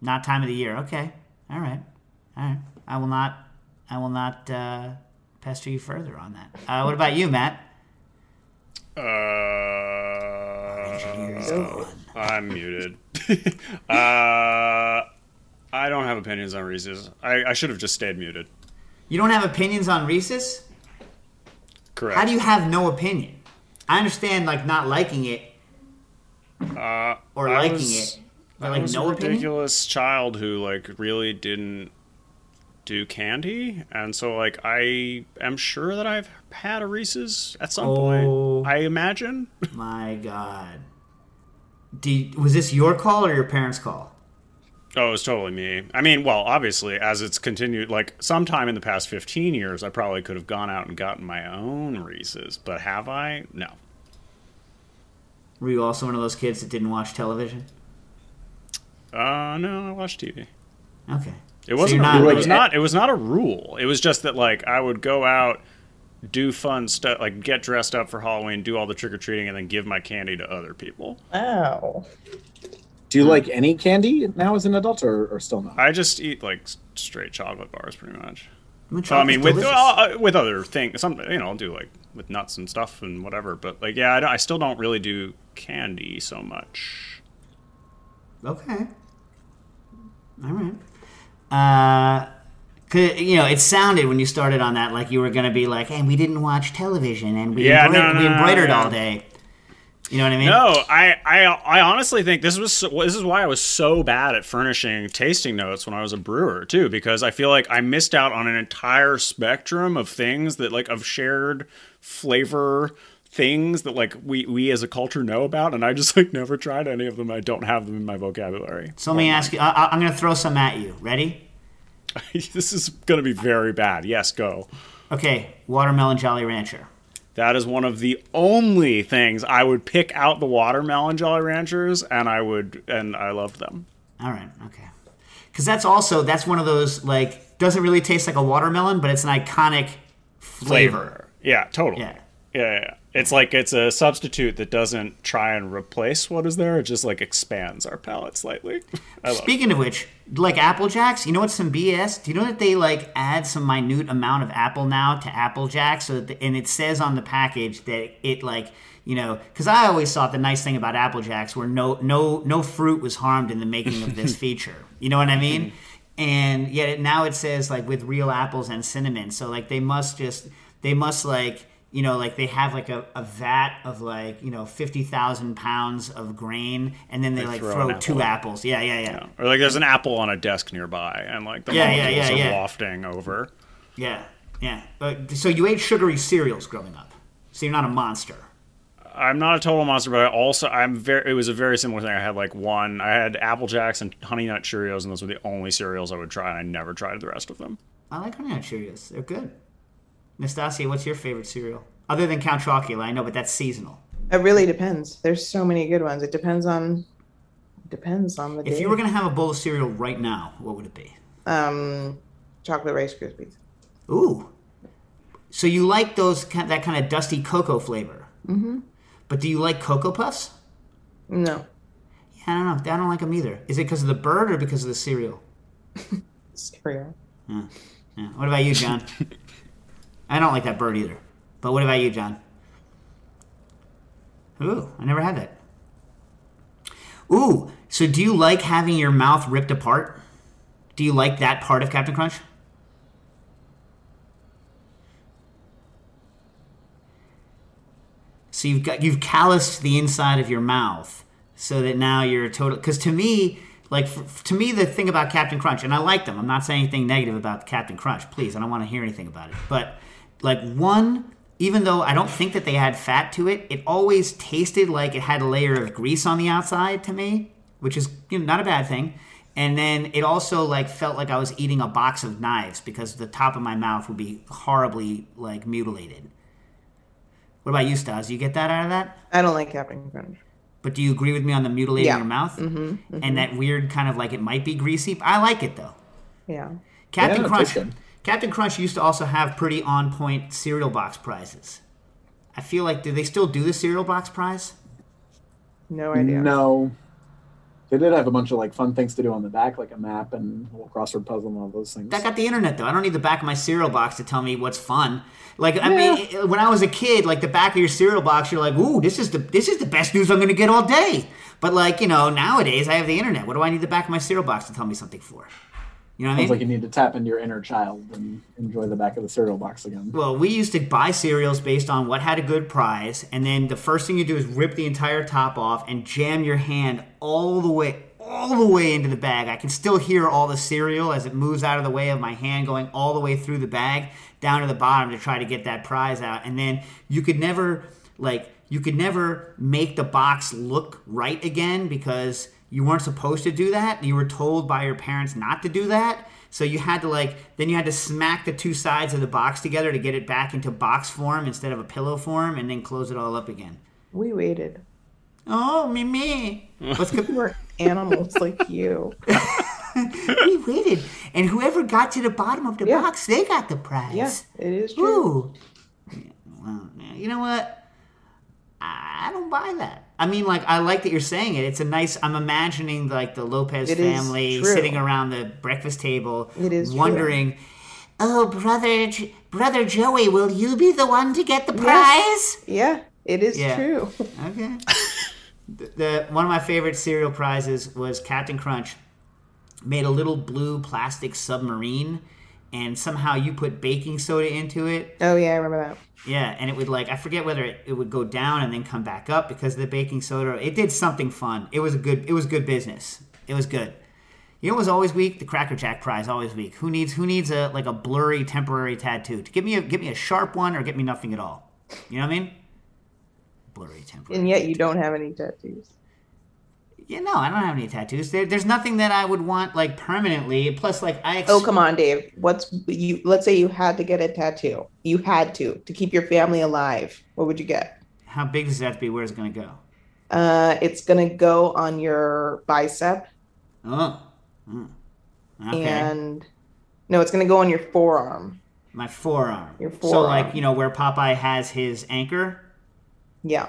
[SPEAKER 6] Not time of the year. Okay. All right. All right. I will not. I will not uh, pester you further on that. Uh, what about you, Matt?
[SPEAKER 9] Uh, I'm muted. uh, I don't have opinions on Reese's. I, I should have just stayed muted.
[SPEAKER 6] You don't have opinions on Reese's?
[SPEAKER 9] Correct.
[SPEAKER 6] How do you have no opinion? I understand like not liking it
[SPEAKER 9] uh,
[SPEAKER 6] or
[SPEAKER 9] I
[SPEAKER 6] liking
[SPEAKER 9] was,
[SPEAKER 6] it. But,
[SPEAKER 9] I
[SPEAKER 6] like
[SPEAKER 9] was
[SPEAKER 6] no
[SPEAKER 9] a
[SPEAKER 6] opinion.
[SPEAKER 9] ridiculous child who like really didn't do candy, and so like I am sure that I've had a Reese's at some
[SPEAKER 6] Oh.
[SPEAKER 9] point. I imagine.
[SPEAKER 6] My God. Do you- was this your call or your parents' call?
[SPEAKER 9] Oh, it was totally me. I mean, well, obviously, as it's continued, like sometime in the past 15 years, I probably could have gone out and gotten my own Reese's, but have I? No.
[SPEAKER 6] Were you also one of those kids that didn't watch television?
[SPEAKER 9] Uh, no, I watched TV.
[SPEAKER 6] Okay.
[SPEAKER 9] It wasn't.
[SPEAKER 6] you're
[SPEAKER 9] a
[SPEAKER 6] not-
[SPEAKER 9] rule. it was not. It was not a rule. It was just that like I would go out, do fun stuff, like get dressed up for Halloween, do all the trick or treating, and then give my candy to other people.
[SPEAKER 7] Wow.
[SPEAKER 8] Do you like any candy now as an adult, or, or still not?
[SPEAKER 9] I just eat like straight chocolate bars, pretty much.
[SPEAKER 6] Well,
[SPEAKER 9] So I mean, with uh, uh, with other things, some you know, I'll do like with nuts and stuff and whatever. But like, yeah, I, I still don't really do candy so much.
[SPEAKER 6] Okay. All right. Uh, you know, it sounded when you started on that like you were going to be like, "Hey, we didn't watch television and we,
[SPEAKER 9] Yeah,
[SPEAKER 6] embroidered,
[SPEAKER 9] no,
[SPEAKER 6] we
[SPEAKER 9] no, no,
[SPEAKER 6] embroidered
[SPEAKER 9] no.
[SPEAKER 6] all day." You know what I mean?
[SPEAKER 9] No, I, I, I honestly think this was so, this is why I was so bad at furnishing tasting notes when I was a brewer too, because I feel like I missed out on an entire spectrum of things that like of shared flavor things that like we we as a culture know about, and I just like never tried any of them. I don't have them in my vocabulary.
[SPEAKER 6] So let me ask you. I, I'm going to throw some at you. Ready?
[SPEAKER 9] this is gonna be very bad. Yes, go.
[SPEAKER 6] Okay. Watermelon Jolly Rancher.
[SPEAKER 9] That is one of the only things I would pick out the watermelon Jolly Ranchers, and I would, and I loved them.
[SPEAKER 6] All right. Okay. Because that's also that's one of those like doesn't really taste like a watermelon, but it's an iconic flavor.
[SPEAKER 9] Yeah, totally.
[SPEAKER 6] Yeah.
[SPEAKER 9] yeah, yeah. It's like it's a substitute that doesn't try and replace what is there. It just like expands our palate slightly. I love. it.
[SPEAKER 6] Speaking of which, like Apple Jacks, you know what's some BS? Do you know that they like add some minute amount of apple now to Apple Jacks, so that the, and it says on the package that it like you know because I always thought the nice thing about Apple Jacks were no no no fruit was harmed in the making of this feature. You know what I mm-hmm. mean? And yet it, now it says like with real apples and cinnamon. So like they must just they must like you know like they have like a, a vat of like you know 50,000 pounds of grain and then they, like
[SPEAKER 9] throw
[SPEAKER 6] throw,
[SPEAKER 9] an apple
[SPEAKER 6] two
[SPEAKER 9] in.
[SPEAKER 6] apples. Yeah, yeah, yeah.
[SPEAKER 9] Yeah. Or like there's an apple on a desk nearby, and like the
[SPEAKER 6] Yeah, yeah,
[SPEAKER 9] molecules
[SPEAKER 6] yeah,
[SPEAKER 9] are
[SPEAKER 6] yeah.
[SPEAKER 9] wafting over.
[SPEAKER 6] Yeah, yeah. Uh, so you ate sugary cereals growing up. So you're not a monster.
[SPEAKER 9] I'm not a total monster, but I also I'm very. It was a very similar thing. I had like one. I had Apple Jacks and Honey Nut Cheerios, and those were the only cereals I would try, and I never tried the rest of them.
[SPEAKER 6] I like Honey Nut Cheerios. They're good. Nastasia, what's your favorite cereal? Other than Count Chocula, I know, but that's seasonal.
[SPEAKER 7] It really depends. There's so many good ones. It depends on depends on the
[SPEAKER 6] If
[SPEAKER 7] day.
[SPEAKER 6] you were going to have a bowl of cereal right now, what would it be?
[SPEAKER 7] um chocolate rice krispies.
[SPEAKER 6] Ooh. So you like those that kind of dusty cocoa flavor. Mm-hmm. But do you like Cocoa Puffs?
[SPEAKER 7] No.
[SPEAKER 6] Yeah, I don't know. I don't like them either. Is it because of the bird or because of the cereal?
[SPEAKER 7] Cereal.
[SPEAKER 6] Yeah. What about you, John? I don't like that bird either. But what about you, John? Ooh, I never had that. Ooh, so do you like having your mouth ripped apart? Do you like that part of Captain Crunch? So you've got you've calloused the inside of your mouth so that now you're a total. Because to me, like f to me, the thing about Captain Crunch, and I like them. I'm not saying anything negative about Captain Crunch. Please, I don't want to hear anything about it. But like one, even though I don't think that they had fat to it, it always tasted like it had a layer of grease on the outside to me, which is you know, not a bad thing. And then it also like felt like I was eating a box of knives because the top of my mouth would be horribly like mutilated. What about you, Stas? You get that out of that?
[SPEAKER 7] I don't like Captain Crunch.
[SPEAKER 6] But do you agree with me on the mutilating
[SPEAKER 7] Yeah.
[SPEAKER 6] your mouth? Mm-hmm, And that weird kind of like it might be greasy. I like it though.
[SPEAKER 7] Yeah.
[SPEAKER 6] Captain
[SPEAKER 8] Yeah,
[SPEAKER 6] Crunch. Captain Crunch used to also have pretty on point cereal box prizes. I feel like do they still do the cereal box prize?
[SPEAKER 7] No idea.
[SPEAKER 8] No. They did have a bunch of like fun things to do on the back, like a map and a little crossword puzzle and all those things.
[SPEAKER 6] I got the internet though. I don't need the back of my cereal box to tell me what's fun. Like I mean, eh, when I was a kid, like the back of your cereal box, you're like, "Ooh, this is the this is the best news I'm going to get all day." But like you know, nowadays I have the internet. What do I need the back of my cereal box to tell me something for? You know what I mean?
[SPEAKER 8] like you need to tap into your inner child and enjoy the back of the cereal box again.
[SPEAKER 6] Well, we used to buy cereals based on what had a good prize, and then the first thing you do is rip the entire top off and jam your hand all the way, all the way into the bag. I can still hear all the cereal as it moves out of the way of my hand, going all the way through the bag down to the bottom to try to get that prize out. And then you could never, like, you could never make the box look right again because you weren't supposed to do that. You were told by your parents not to do that. So you had to like then you had to smack the two sides of the box together to get it back into box form instead of a pillow form and then close it all up again.
[SPEAKER 7] We waited.
[SPEAKER 6] Oh, me me. What's good?
[SPEAKER 7] We were animals like you.
[SPEAKER 6] we waited, and whoever got to the bottom of the
[SPEAKER 7] Yeah.
[SPEAKER 6] box, they got the prize.
[SPEAKER 7] Yeah, it is true.
[SPEAKER 6] Ooh. Well, you know what? I don't buy that. I mean, like, I like that you're saying it. It's a nice. I'm imagining like the Lopez
[SPEAKER 7] It
[SPEAKER 6] family sitting around the breakfast table,
[SPEAKER 7] It is true.
[SPEAKER 6] wondering, "Oh, brother, brother Joey, will you be the one to get the prize?"
[SPEAKER 7] Yeah, it is
[SPEAKER 6] Yeah.
[SPEAKER 7] true.
[SPEAKER 6] Okay. the, the one of my favorite cereal prizes was Captain Crunch made a little blue plastic submarine, and somehow you put baking soda into it.
[SPEAKER 7] Oh yeah, I remember that.
[SPEAKER 6] Yeah, and it would like I forget whether it, it would go down and then come back up because of the baking soda. It did something fun. It was a good. It was good business. It was good. You know what was always weak? The Cracker Jack prize always weak. Who needs who needs a like a blurry temporary tattoo? To give me a give me a sharp one or get me nothing at all. You know what I mean? Blurry temporary.
[SPEAKER 7] And yet you don't have any tattoos.
[SPEAKER 6] Yeah, no, I don't have any tattoos. There, there's nothing that I would want like permanently. Plus, like I. Ex-
[SPEAKER 7] Oh come on, Dave. What's you? Let's say you had to get a tattoo. You had to to keep your family alive. What would you get?
[SPEAKER 6] How big does that have to be? Where's it gonna go?
[SPEAKER 7] Uh, it's gonna go on your bicep,
[SPEAKER 6] Oh. Mm. Okay.
[SPEAKER 7] and no, it's gonna go on your forearm.
[SPEAKER 6] My forearm.
[SPEAKER 7] Your forearm.
[SPEAKER 6] So like you know where Popeye has his anchor.
[SPEAKER 7] Yeah.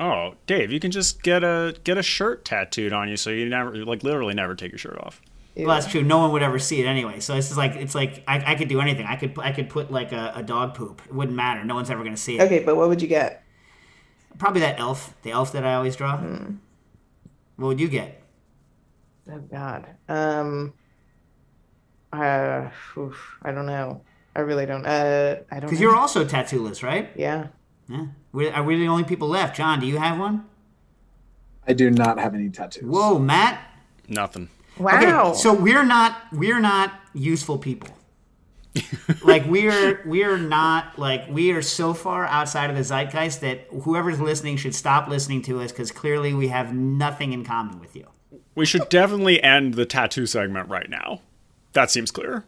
[SPEAKER 9] Oh, Dave, you can just get a get a shirt tattooed on you, so you never like literally never take your shirt off.
[SPEAKER 6] Well, that's true. No one would ever see it anyway. So it's just like it's like I, I could do anything. I could I could put like a, a dog poop. It wouldn't matter. No one's ever gonna see it.
[SPEAKER 7] Okay, but what would you get?
[SPEAKER 6] Probably that elf, the elf that I always draw.
[SPEAKER 7] Hmm.
[SPEAKER 6] What would you get?
[SPEAKER 7] Oh God. Um. Uh. oof, I don't know. I really don't. Uh. I don't.
[SPEAKER 6] Because you're also tattooless, right?
[SPEAKER 7] Yeah.
[SPEAKER 6] Yeah. We're, are we the only people left? John, do you have one?
[SPEAKER 8] I do not have any tattoos.
[SPEAKER 6] Whoa, Matt.
[SPEAKER 9] Nothing.
[SPEAKER 7] Wow.
[SPEAKER 6] Okay, so we're not we're not useful people. like we're we're not like we are so far outside of the zeitgeist that whoever's listening should stop listening to us because clearly we have nothing in common with you.
[SPEAKER 9] We should definitely end the tattoo segment right now. That seems clear.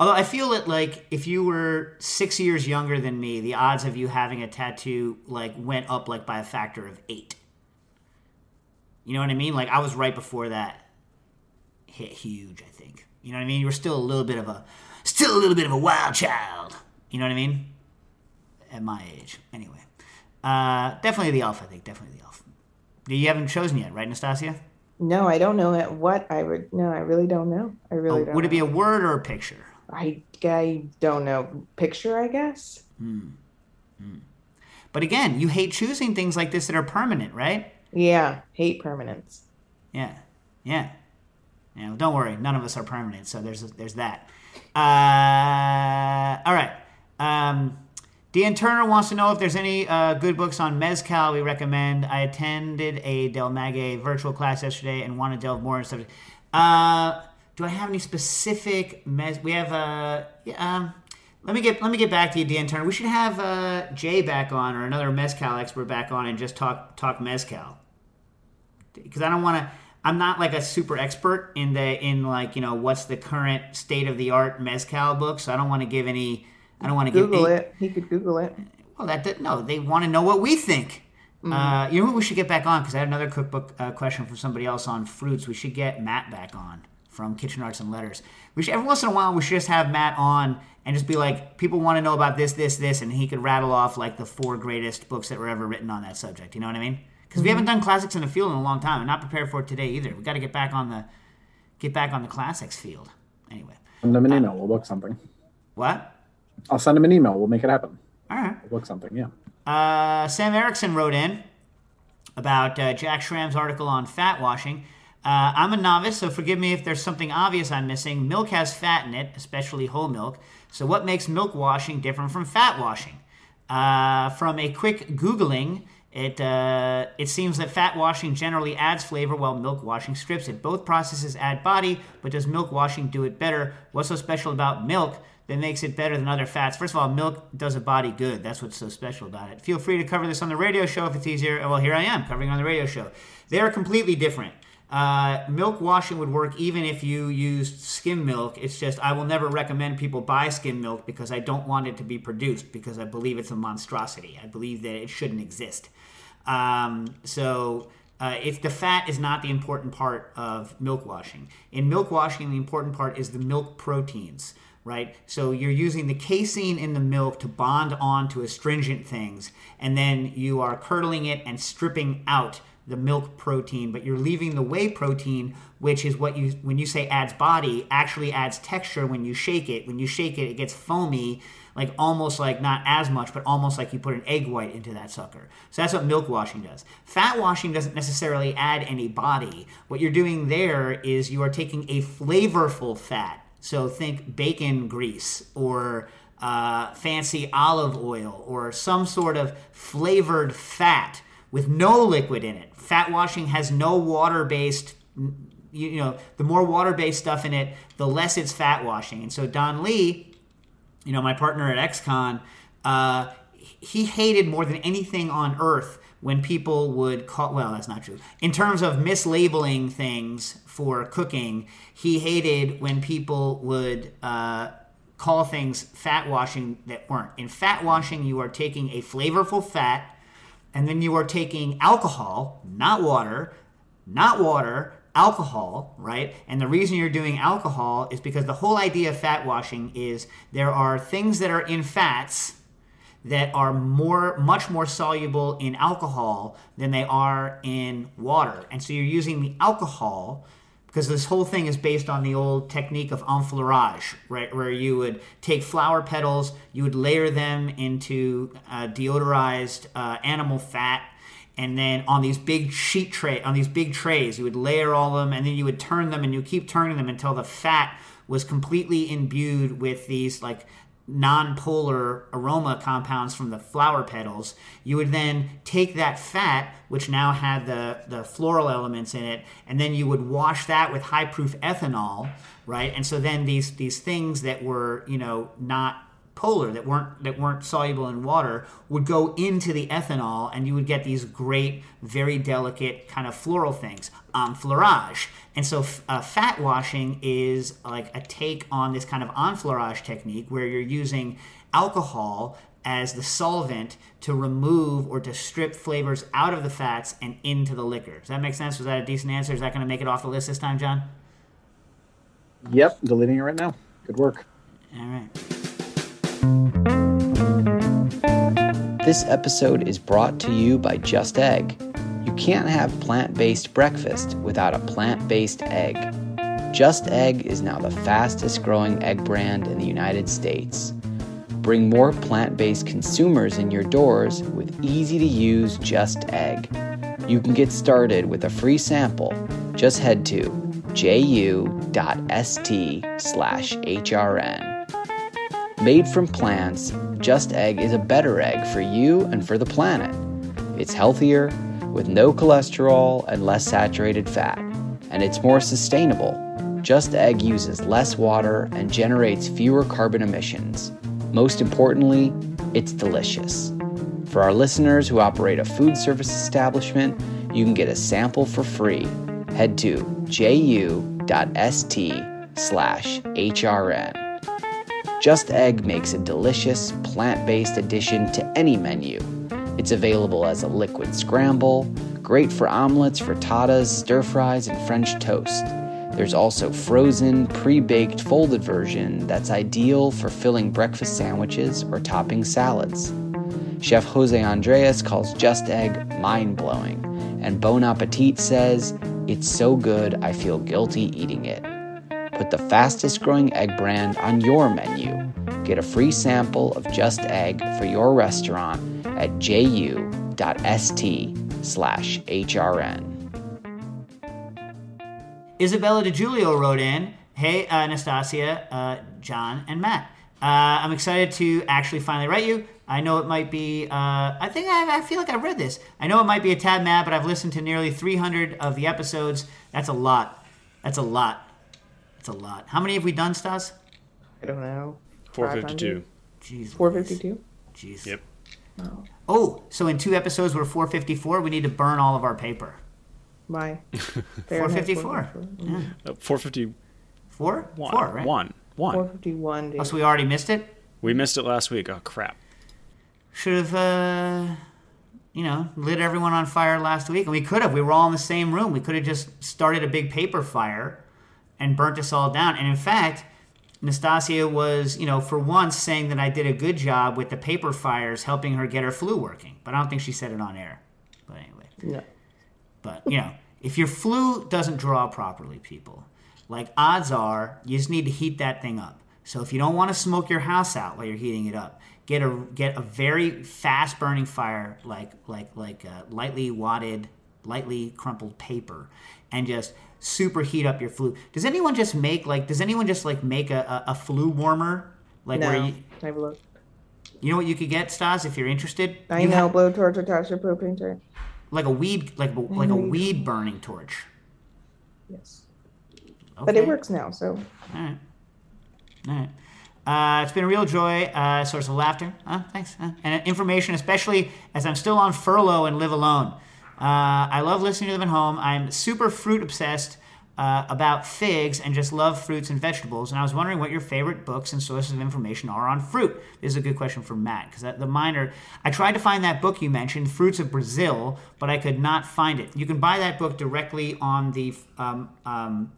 [SPEAKER 6] Although I feel that like if you were six years younger than me, the odds of you having a tattoo like went up like by a factor of eight. You know what I mean? Like I was right before that hit huge. I think. You know what I mean? You were still a little bit of a, still a little bit of a wild child. You know what I mean? At my age, anyway. Uh, definitely the elf. I think definitely the elf. You haven't chosen yet, right, Nastasia?
[SPEAKER 7] No, I don't know what I would. No, I really don't know. I really
[SPEAKER 6] Oh,
[SPEAKER 7] don't.
[SPEAKER 6] would it be a word or a picture?
[SPEAKER 7] I I don't know. Picture, I guess.
[SPEAKER 6] But again, you hate choosing things like this that are permanent, right?
[SPEAKER 7] Yeah. Hate permanence.
[SPEAKER 6] Yeah, yeah. Yeah, well, don't worry, none of us are permanent, so there's there's that. Uh, all right. Um, Dan Turner wants to know if there's any uh, good books on mezcal we recommend. I attended a Del Maguey virtual class yesterday and want to delve more into subject. Uh, do I have any specific mez? We have a. yeah, um, let me get let me get back to you, Dan Turner. We should have uh, Jay back on or another mezcal expert back on and just talk talk mezcal because I don't want to. I'm not like a super expert in the in like you know what's the current state of the art mezcal book, so I don't want to give any. I don't want to give
[SPEAKER 7] Google
[SPEAKER 6] any-
[SPEAKER 7] it. He could Google it.
[SPEAKER 6] Well, that, that no, they want to know what we think. Uh, you know what we should get back on because I had another cookbook uh, question from somebody else on fruits. We should get Matt back on from Kitchen Arts and Letters. We should every once in a while we should just have Matt on and just be like, people want to know about this, this, this, and he could rattle off like the four greatest books that were ever written on that subject. You know what I mean? Because we haven't done classics in the field in a long time. I'm not prepared for it today either. We got to get back on the get back on the classics field. Anyway,
[SPEAKER 8] Send them an email. We'll book something.
[SPEAKER 6] what?
[SPEAKER 8] I'll send him an email. We'll make it happen.
[SPEAKER 6] All right.
[SPEAKER 8] We'll book something. Yeah.
[SPEAKER 6] Uh, Sam Erickson wrote in about uh, Jack Schramm's article on fat washing. Uh, I'm a novice, so forgive me if there's something obvious I'm missing. Milk has fat in it, especially whole milk. So, what makes milk washing different from fat washing? Uh, from a quick Googling, It, uh, it seems that fat washing generally adds flavor while milk washing strips it. Both processes add body, but does milk washing do it better? What's so special about milk that makes it better than other fats? First of all, milk does a body good. That's what's so special about it. Feel free to cover this on the radio show if it's easier. Well, here I am covering on the radio show. They are completely different. Uh, milk washing would work even if you used skim milk. It's just I will never recommend people buy skim milk because I don't want it to be produced because I believe it's a monstrosity. I believe that it shouldn't exist. Um, so uh, if the fat is not the important part of milk washing. In milk washing, the important part is the milk proteins, right? So you're using the casein in the milk to bond on to astringent things, and then you are curdling it and stripping out the milk protein, but you're leaving the whey protein, which is what you, when you say adds body, actually adds texture when you shake it. When you shake it, it gets foamy, like almost like not as much, but almost like you put an egg white into that sucker. So that's what milk washing does. Fat washing doesn't necessarily add any body. What you're doing there is you are taking a flavorful fat. So think bacon grease or uh, fancy olive oil or some sort of flavored fat with no liquid in it. Fat washing has no water based you, know, the more water based stuff in it, the less it's fat washing. And so Don Lee, you know, my partner at XCon, uh, he hated more than anything on earth when people would call well that's not true in terms of mislabeling things for cooking he hated when people would uh, call things fat washing that weren't in fat washing you are taking a flavorful fat and then you are taking alcohol, not water, not water, alcohol, right? And the reason you're doing alcohol is because the whole idea of fat washing is there are things that are in fats that are more much more soluble in alcohol than they are in water. And so you're using the alcohol because this whole thing is based on the old technique of enfleurage, right? Where you would take flower petals, you would layer them into uh, deodorized uh, animal fat, and then on these big sheet tray, on these big trays, you would layer all of them, and then you would turn them, and you keep turning them until the fat was completely imbued with these like non-polar aroma compounds from the flower petals you would then take that fat which now had the, the floral elements in it and then you would wash that with high proof ethanol right? And so then these these things that were you know not polar that weren't that weren't soluble in water would go into the ethanol and you would get these great very delicate kind of floral things. Um, Enfleurage and so uh, fat washing is like a take on this kind of enfleurage technique where you're using alcohol as the solvent to remove or to strip flavors out of the fats and into the liquor. Does that make sense? Was that a decent answer? Is that going to make it off the list this time, John?
[SPEAKER 8] Yep, deleting it right now. Good work.
[SPEAKER 6] All right.
[SPEAKER 1] This episode is brought to you by Just Egg. You can't have plant based breakfast without a plant based egg. Just Egg is now the fastest growing egg brand in the United States. Bring more plant based consumers in your doors with easy to use Just Egg. You can get started with a free sample. Just head to ju.st slash HRN. Made from plants, Just Egg is a better egg for you and for the planet. It's healthier, with no cholesterol and less saturated fat, and it's more sustainable. Just Egg uses less water and generates fewer carbon emissions. Most importantly, it's delicious. For our listeners who operate a food service establishment, you can get a sample for free. Head to ju.st slash HRN. Just Egg makes a delicious, plant based addition to any menu. It's available as a liquid scramble, great for omelets, frittatas, stir fries, and French toast. There's also frozen, pre baked, folded version that's ideal for filling breakfast sandwiches or topping salads. Chef Jose Andres calls Just Egg mind blowing, and Bon Appetit says, It's so good I feel guilty eating it. Put the fastest growing egg brand on your menu. Get a free sample of Just Egg for your restaurant at ju.st slash HRN.
[SPEAKER 6] Isabella DiGiulio wrote in, Hey, uh, Anastasia, uh, John, and Matt. Uh, I'm excited to actually finally write you. I know it might be. Uh, I think I, I feel like I've read this. I know it might be a tad mad, but I've listened to nearly 300 of the episodes. That's a lot. That's a lot. That's a lot. How many have we done, Stas?
[SPEAKER 7] I don't know.
[SPEAKER 9] 452.
[SPEAKER 6] Jeez.
[SPEAKER 7] Four fifty two.
[SPEAKER 6] Jeez.
[SPEAKER 9] Yep.
[SPEAKER 6] Oh, so in two episodes we're 454. We need to burn all of our paper.
[SPEAKER 7] Why?
[SPEAKER 6] 454. Yeah.
[SPEAKER 9] Uh, 451.
[SPEAKER 6] Four? Four, right?
[SPEAKER 9] One. One.
[SPEAKER 7] Four fifty one.
[SPEAKER 6] Oh, so we already missed it.
[SPEAKER 9] We missed it last week. Oh, crap.
[SPEAKER 6] Should have, uh, you know, lit everyone on fire last week, and we could have. We were all in the same room. We could have just started a big paper fire and burnt us all down. And in fact, Nastasia was, you know, for once saying that I did a good job with the paper fires, helping her get her flue working. But I don't think she said it on air. But anyway.
[SPEAKER 7] No.
[SPEAKER 6] But you know, if your flue doesn't draw properly, people, like odds are you just need to heat that thing up. So if you don't want to smoke your house out while you're heating it up, get a get a very fast burning fire, like like like uh, lightly wadded, lightly crumpled paper, and just super heat up your flue. Does anyone just make like? Does anyone just like make a, a, a flue warmer? Like
[SPEAKER 7] No.
[SPEAKER 6] where you,
[SPEAKER 7] I've looked.
[SPEAKER 6] you know what you could get, Stas, if you're interested.
[SPEAKER 7] I
[SPEAKER 6] You
[SPEAKER 7] know.
[SPEAKER 6] have-
[SPEAKER 7] Blowtorch attached to propane tank.
[SPEAKER 6] like a weed, like like a weed burning torch.
[SPEAKER 7] Yes. Okay. But it works now, so
[SPEAKER 6] All right. All right. Uh, it's been a real joy, uh, source of laughter. Uh, thanks. Uh, and information, especially as I'm still on furlough and live alone. Uh, I love listening to them at home. I'm super fruit obsessed uh, about figs and just love fruits and vegetables. And I was wondering what your favorite books and sources of information are on fruit. This is a good question for Matt because the minor. I tried to find that book you mentioned, Fruits of Brazil, but I could not find it. You can buy that book directly on the um, um,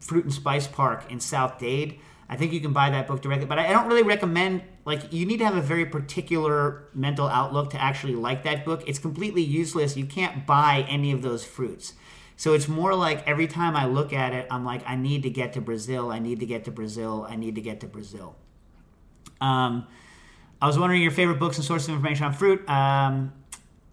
[SPEAKER 6] Fruit and Spice Park in South Dade. I think you can buy that book directly, but I I don't really recommend. Like, you need to have a very particular mental outlook to actually like that book. It's completely useless. You can't buy any of those fruits. So it's more like every time I look at it, I'm like, I need to get to Brazil. I need to get to Brazil. I need to get to Brazil. Um, I was wondering your favorite books and sources of information on fruit. Um,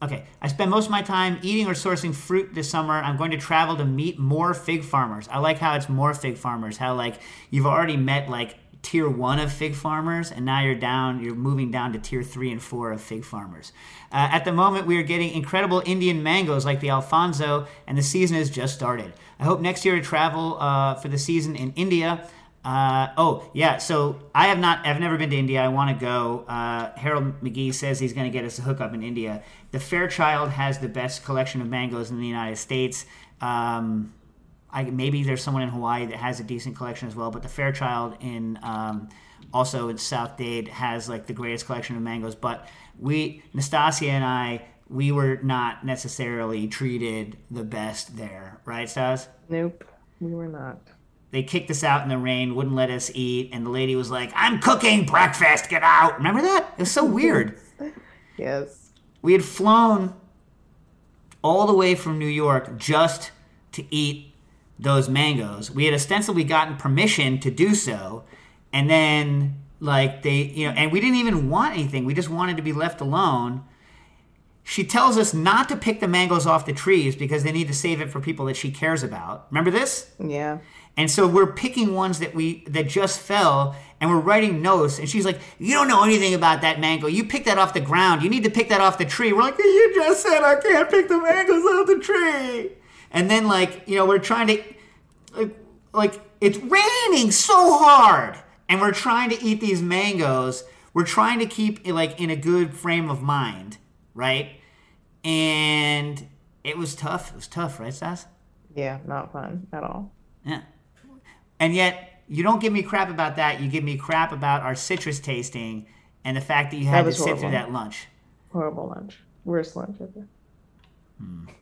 [SPEAKER 6] okay, I spend most of my time eating or sourcing fruit this summer. I'm going to travel to meet more fig farmers. I like how it's more fig farmers. How like you've already met like tier one of fig farmers, and now you're down. You're moving down to tier three and four of fig farmers. Uh, at the moment, we are getting incredible Indian mangoes like the Alphonso, and the season has just started. I hope next year to travel uh, for the season in India. Uh, oh yeah, so I have not, I've never been to India. I want to go. Uh, Harold McGee says he's going to get us a hookup in India. The Fairchild has the best collection of mangoes in the United States. Um, I, maybe there's someone in Hawaii that has a decent collection as well, but the Fairchild in um, also in South Dade has like the greatest collection of mangoes. But we, Nastasia and I, we were not necessarily treated the best there, right, Stas?
[SPEAKER 7] nope, we were not.
[SPEAKER 6] they kicked us out in the rain, wouldn't let us eat, and the lady was like, "I'm cooking breakfast. Get out." Remember that? It was so weird.
[SPEAKER 7] Yes.
[SPEAKER 6] We had flown all the way from New York just to eat those mangoes. We had ostensibly gotten permission to do so, and then like they, you know, and we didn't even want anything. We just wanted to be left alone. She tells us not to pick the mangoes off the trees because they need to save it for people that she cares about. Remember this?
[SPEAKER 7] Yeah.
[SPEAKER 6] And so we're picking ones that we that just fell and we're writing notes and she's like, You don't know anything about that mango. You picked that off the ground. You need to pick that off the tree. We're like, You just said I can't pick the mangoes off the tree. And then like, you know, we're trying to like like it's raining so hard and we're trying to eat these mangoes. We're trying to keep like in a good frame of mind, right? And it was tough. It was tough, right, Sas?
[SPEAKER 7] Yeah, not fun at all.
[SPEAKER 6] Yeah. And yet, you don't give me crap about that. You give me crap about our citrus tasting and the fact that you had to
[SPEAKER 7] was
[SPEAKER 6] sit through that lunch.
[SPEAKER 7] Horrible lunch. Worst lunch ever.
[SPEAKER 6] All right.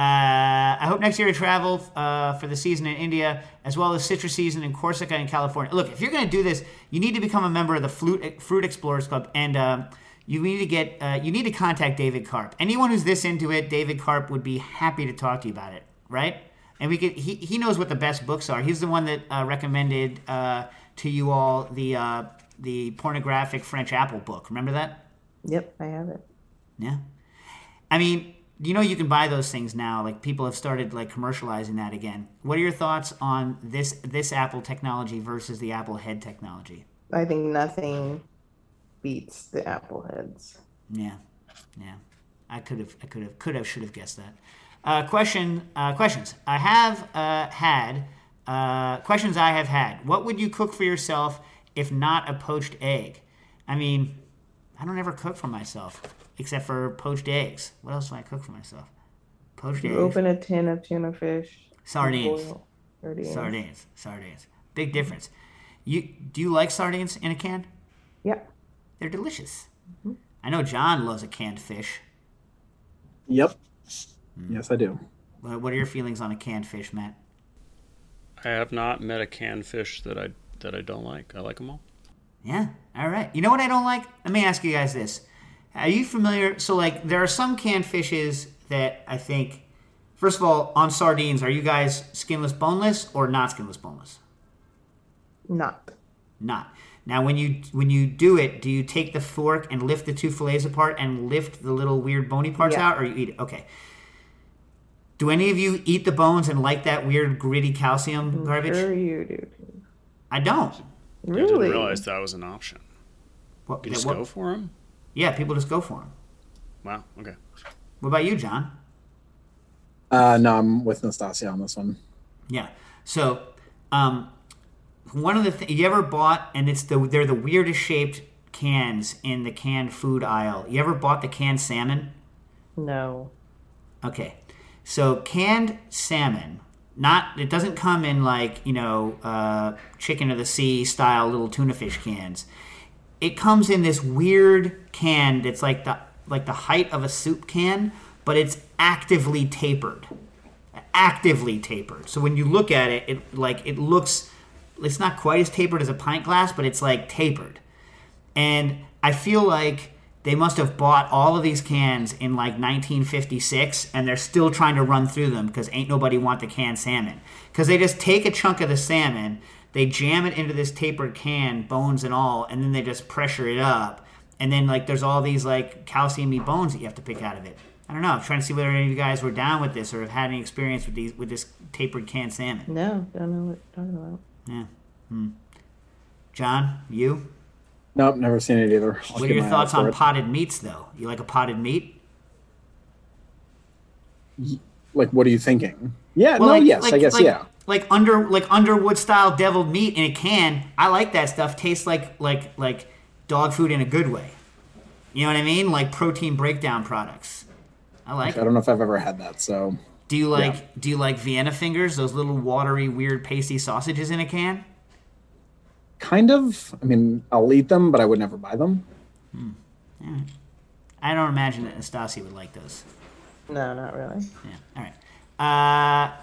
[SPEAKER 6] Uh, I hope next year to travel uh, for the season in India, as well as citrus season in Corsica and California. Look, if you're going to do this, you need to become a member of the Fruit, Fruit Explorers Club, and um you need to get uh, you need to contact David Karp. Anyone who's this into it, David Karp would be happy to talk to you about it, right? And we could he, he knows what the best books are. He's the one that uh, recommended uh, to you all the uh, the pornographic French Apple book. Remember that?
[SPEAKER 7] Yep, I have it.
[SPEAKER 6] Yeah. I mean, you know you can buy those things now. Like people have started like commercializing that again. What are your thoughts on this this Apple technology versus the Apple Head technology?
[SPEAKER 7] I think nothing beats the apple heads.
[SPEAKER 6] Yeah, yeah. I could have, I could have, could have, should have guessed that. Uh, question, uh, questions. I have uh, had uh, questions. I have had. What would you cook for yourself if not a poached egg? I mean, I don't ever cook for myself except for poached eggs. What else do I cook for myself? Poached
[SPEAKER 7] You
[SPEAKER 6] eggs,
[SPEAKER 7] open a tin of tuna fish.
[SPEAKER 6] sardines,
[SPEAKER 7] Sardines.
[SPEAKER 6] sardines, sardines. Big difference. You do you like sardines in a can?
[SPEAKER 7] Yeah.
[SPEAKER 6] They're delicious. Mm-hmm. I know John loves a canned fish.
[SPEAKER 8] Yep. Mm. Yes, I do.
[SPEAKER 6] What what are your feelings on a canned fish, Matt?
[SPEAKER 9] I have not met a canned fish that I that I don't like. I like them all.
[SPEAKER 6] Yeah. All right. You know what I don't like? Let me ask you guys this. Are you familiar? So, like, there are some canned fishes that I think, first of all, on sardines, are you guys skinless, boneless, or not skinless, boneless?
[SPEAKER 7] Not.
[SPEAKER 6] Not. Now, when you when you do it, do you take the fork and lift the two fillets apart and lift the little weird bony parts
[SPEAKER 7] Yeah.
[SPEAKER 6] out, or you eat it? Okay. Do any of you eat the bones and like that weird gritty calcium garbage?
[SPEAKER 7] Sure you do.
[SPEAKER 6] I don't.
[SPEAKER 9] I didn't
[SPEAKER 7] Really?
[SPEAKER 9] realize that was an option.
[SPEAKER 6] What,
[SPEAKER 9] You just
[SPEAKER 6] what-
[SPEAKER 9] go for them.
[SPEAKER 6] Yeah, people just go for them.
[SPEAKER 9] Wow. Okay.
[SPEAKER 6] What about you, John?
[SPEAKER 8] Uh, no, I'm with Nastasia on this one.
[SPEAKER 6] Yeah. So, um, one of the things you ever bought, and it's the they're the weirdest shaped cans in the canned food aisle. You ever bought the canned salmon?
[SPEAKER 7] No.
[SPEAKER 6] Okay. So canned salmon, not it doesn't come in like you know uh, chicken of the sea style little tuna fish cans. It comes in this weird can that's like the like the height of a soup can, but it's actively tapered, actively tapered. So when you look at it, it like it looks, it's not quite as tapered as a pint glass, but it's like tapered. And I feel like they must have bought all of these cans in like 1956 and they're still trying to run through them because ain't nobody want the canned salmon. Because they just take a chunk of the salmon, they jam it into this tapered can, bones and all, and then they just pressure it up. And then like there's all these like calciumy bones that you have to pick out of it. I don't know. I'm trying to see whether any of you guys were down with this or have had any experience with these with this tapered canned salmon.
[SPEAKER 7] No, I don't know what you're talking about.
[SPEAKER 6] Yeah. Hmm. John, you?
[SPEAKER 8] Nope, never seen it either. I'll
[SPEAKER 6] What are your thoughts on
[SPEAKER 8] it.
[SPEAKER 6] potted meats, though? You like a potted meat?
[SPEAKER 8] Like, what are you thinking? Yeah,
[SPEAKER 6] Well,
[SPEAKER 8] no,
[SPEAKER 6] like-
[SPEAKER 8] yes,
[SPEAKER 6] like-
[SPEAKER 8] I guess,
[SPEAKER 6] like-
[SPEAKER 8] yeah.
[SPEAKER 6] Like under like Underwood style deviled meat in a can. I like that stuff. Tastes like like like dog food in a good way. You know what I mean? Like protein breakdown products. I like.
[SPEAKER 8] I don't know if I've ever had that, so
[SPEAKER 6] Do you like Do you like Vienna fingers? Those little watery, weird, pasty sausages in a can.
[SPEAKER 8] kind of. I mean, I'll eat them, but I would never buy them.
[SPEAKER 6] I don't imagine that Nastasi would like those.
[SPEAKER 7] No, not really.
[SPEAKER 6] Yeah. All right. Uh,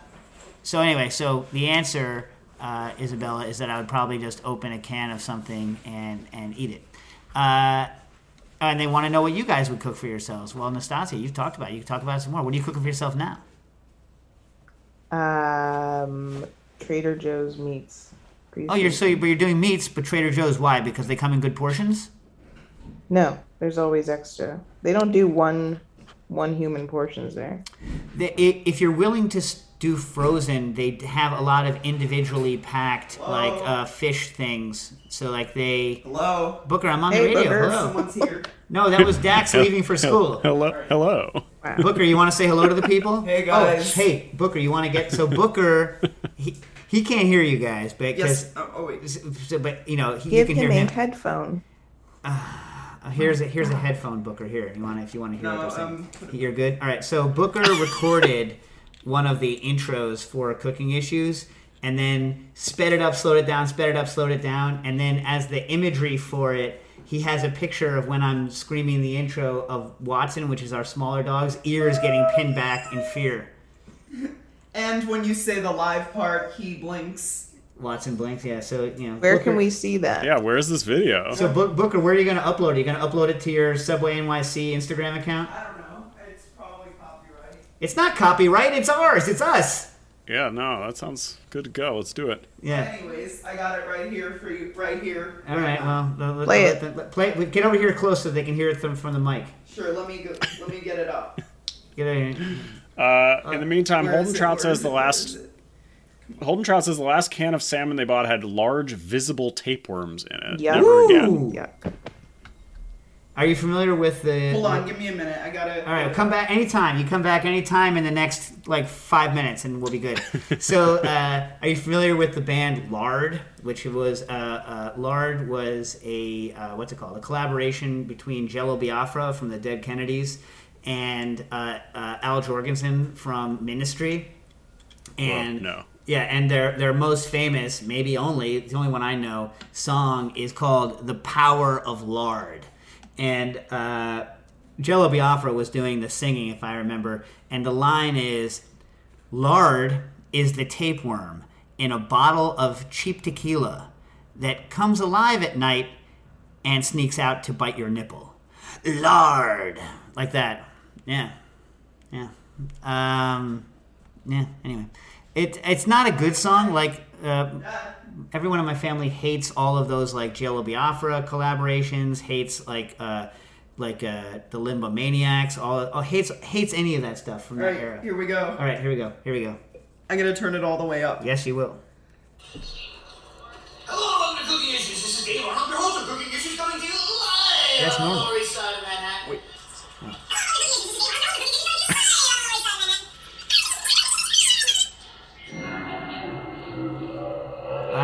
[SPEAKER 6] so anyway, so the answer, uh, Isabella, is that I would probably just open a can of something and and eat it. Uh, and they want to know what you guys would cook for yourselves. Well, Nastasia, you've talked about it. You can talk about it some more. What are you cooking for yourself now?
[SPEAKER 7] Um, Trader Joe's meats.
[SPEAKER 6] Oh, you're so but you're doing meats, but Trader Joe's. Why? Because they come in good portions.
[SPEAKER 7] No, there's always extra. They don't do one one human portions there.
[SPEAKER 6] They, i- if you're willing to do frozen, they have a lot of individually packed like uh, fish things. So like they.
[SPEAKER 10] Hello.
[SPEAKER 6] Booker, I'm on
[SPEAKER 7] Hey,
[SPEAKER 6] the radio.
[SPEAKER 7] Booker.
[SPEAKER 6] Hello.
[SPEAKER 10] Someone's here.
[SPEAKER 6] No, that was Dax leaving for school.
[SPEAKER 9] Hello. Hello.
[SPEAKER 6] Booker, you want to say hello to the people?
[SPEAKER 10] Hey, guys.
[SPEAKER 6] Oh, hey, Booker, you want to get so Booker? He, he can't hear you guys, but
[SPEAKER 10] Yes.
[SPEAKER 6] because
[SPEAKER 10] Oh, oh, wait.
[SPEAKER 6] so, but you know he, you
[SPEAKER 7] Give
[SPEAKER 6] can
[SPEAKER 7] him
[SPEAKER 6] hear
[SPEAKER 7] a
[SPEAKER 6] him.
[SPEAKER 7] headphone.
[SPEAKER 6] Uh, here's a here's a headphone, Booker. Here, you want if you want to hear
[SPEAKER 10] No,
[SPEAKER 6] what they're saying.
[SPEAKER 10] um,
[SPEAKER 6] You're good. All right. So Booker recorded one of the intros for cooking issues, and then sped it up, slowed it down, sped it up, slowed it down, and then as the imagery for it. He has a picture of when I'm screaming the intro of Watson, which is our smaller dog's ears getting pinned back in fear.
[SPEAKER 10] And when you say the live part, he blinks.
[SPEAKER 6] Watson blinks, yeah. So you know,
[SPEAKER 7] Where
[SPEAKER 6] Booker-
[SPEAKER 7] can we see that?
[SPEAKER 9] Yeah. Where is this video?
[SPEAKER 6] So Book, Booker, where are you going to upload? Are you going to upload it to your Subway NYC Instagram account?
[SPEAKER 10] I don't know. It's probably copyright.
[SPEAKER 6] It's not copyright. It's ours. It's us.
[SPEAKER 9] Yeah. No. That sounds good to go. Let's do it.
[SPEAKER 6] Yeah.
[SPEAKER 10] Anyways, I got it right here for you. Right here.
[SPEAKER 6] All right. Well, let- let-
[SPEAKER 7] Play
[SPEAKER 6] let- let- play it. Get over here close so they can hear it from, from the mic.
[SPEAKER 10] Sure. Let me go. Let me get it up.
[SPEAKER 6] Get it. here.
[SPEAKER 9] Uh, in the meantime, Holden? Trout says the last? Holden Trout says the last can of salmon they bought had large visible tapeworms in it.
[SPEAKER 7] Yeah.
[SPEAKER 9] Never again.
[SPEAKER 6] Ooh.
[SPEAKER 7] Yeah.
[SPEAKER 6] Are you familiar with the?
[SPEAKER 10] Hold on, give me a minute. I gotta.
[SPEAKER 6] All right, come back anytime. You come back anytime in the next like five minutes, and we'll be good. so, uh, are you familiar with the band Lard? Which was uh, uh, Lard was a uh, what's it called? A collaboration between Jello Biafra from the Dead Kennedys and uh, uh, Al Jourgensen from Ministry. And
[SPEAKER 9] no.
[SPEAKER 6] yeah, and their their most famous, maybe only the only one I know, song is called "The Power of Lard," and uh, Jello Biafra was doing the singing, if I remember, and the line is, "Lard is the tapeworm in a bottle of cheap tequila that comes alive at night and sneaks out to bite your nipple." Lard, like that, yeah, yeah. Um, yeah. Anyway, it it's not a good song. Like uh, everyone in my family hates all of those like Jello Biafra collaborations. Hates like uh, like uh, the Limbo Maniacs. All oh, hates hates any of that stuff from
[SPEAKER 10] All
[SPEAKER 6] that
[SPEAKER 10] right,
[SPEAKER 6] era.
[SPEAKER 10] here we go.
[SPEAKER 6] All right, here we go. Here we go.
[SPEAKER 10] I'm gonna turn it all the way up.
[SPEAKER 6] Yes, you will.
[SPEAKER 11] Hello, welcome to Cooking Issues. This is Dave Arnold, your host of Cooking Issues, coming to you live
[SPEAKER 6] That's normal.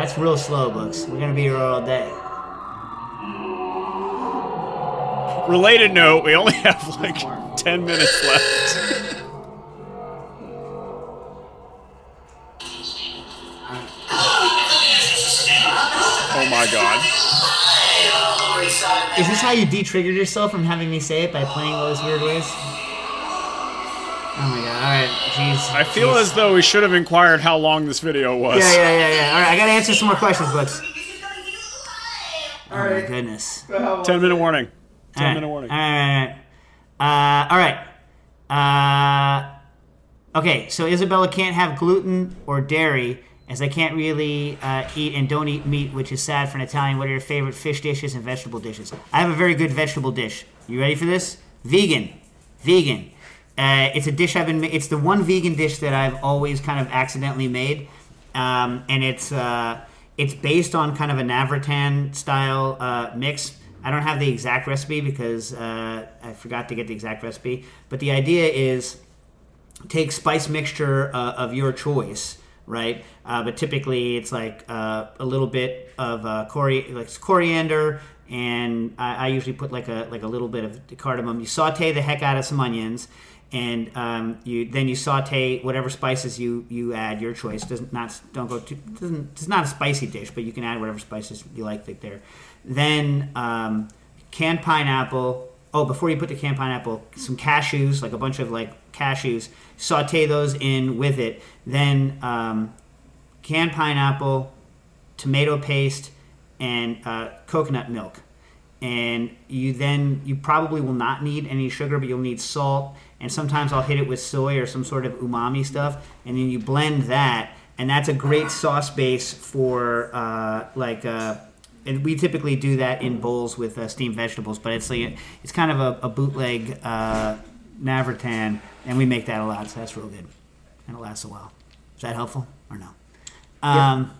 [SPEAKER 6] That's real slow, books. We're gonna be here all day.
[SPEAKER 9] Related note: We only have like ten minutes left. Oh my god!
[SPEAKER 11] Lower East Side of
[SPEAKER 6] Is this how you de-triggered yourself from having me say it by playing all those weird ways? Oh my god! All right, jeez.
[SPEAKER 9] I feel
[SPEAKER 6] jeez.
[SPEAKER 9] as though we should have inquired how long this video was.
[SPEAKER 6] Yeah, yeah, yeah, yeah. All right, I gotta answer some more questions, books.
[SPEAKER 10] All
[SPEAKER 6] Oh my goodness.
[SPEAKER 10] So
[SPEAKER 9] Ten minute
[SPEAKER 10] it?
[SPEAKER 9] warning. Ten
[SPEAKER 6] All right,
[SPEAKER 9] minute warning.
[SPEAKER 6] All right, all right, all right. Uh, all right. Uh, okay, so Isabella can't have gluten or dairy, as I can't really uh, eat and don't eat meat, which is sad for an Italian. What are your favorite fish dishes and vegetable dishes? I have a very good vegetable dish. You ready for this? Vegan, vegan. Uh, it's a dish I've been. It's the one vegan dish that I've always kind of accidentally made, um, and it's uh, it's based on kind of a Navratan style uh, mix. I don't have the exact recipe because uh, I forgot to get the exact recipe. But the idea is take spice mixture uh, of your choice, right? Uh, but typically it's like a little bit of cori- like coriander, and I, I usually put like a like a little bit of cardamom. You saute the heck out of some onions, and um, you then you saute whatever spices you you add your choice. Doesn't not don't go too doesn't it's not a spicy dish, but you can add whatever spices you like there. Then um, canned pineapple. Oh, before you put the canned pineapple, some cashews, like a bunch of like cashews. Saute those in with it. Then um, canned pineapple, tomato paste, and uh, coconut milk. And you then you probably will not need any sugar, but you'll need salt. And sometimes I'll hit it with soy or some sort of umami stuff. And then you blend that, and that's a great sauce base for uh, like. Uh, and we typically do that in bowls with uh, steamed vegetables, but it's like it's kind of a, a bootleg uh, Navratan, and we make that a lot, so that's real good, and it lasts a while. Is that helpful or no? Um,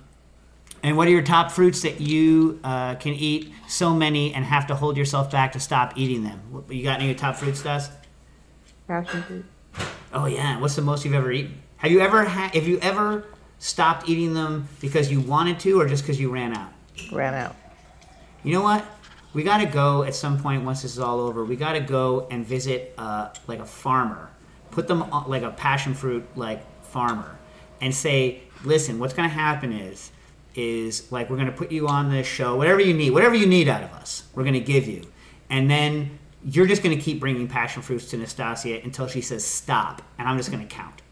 [SPEAKER 6] And what are your top fruits that you uh, can eat so many and have to hold yourself back to stop eating them? What- You got any top fruits, Stas?
[SPEAKER 7] Passion fruit.
[SPEAKER 6] Oh yeah. What's the most you've ever eaten? Have you ever ha- have you ever stopped eating them because you wanted to, or just because you ran out?
[SPEAKER 7] Ran out.
[SPEAKER 6] You know what? We got to go at some point once this is all over. We got to go and visit uh, like a farmer, put them on, like a passion fruit like farmer, and say, listen, what's going to happen is, is like we're going to put you on this show, whatever you need, whatever you need out of us, we're going to give you, and then you're just going to keep bringing passion fruits to Nastasia until she says stop, and I'm just going to count.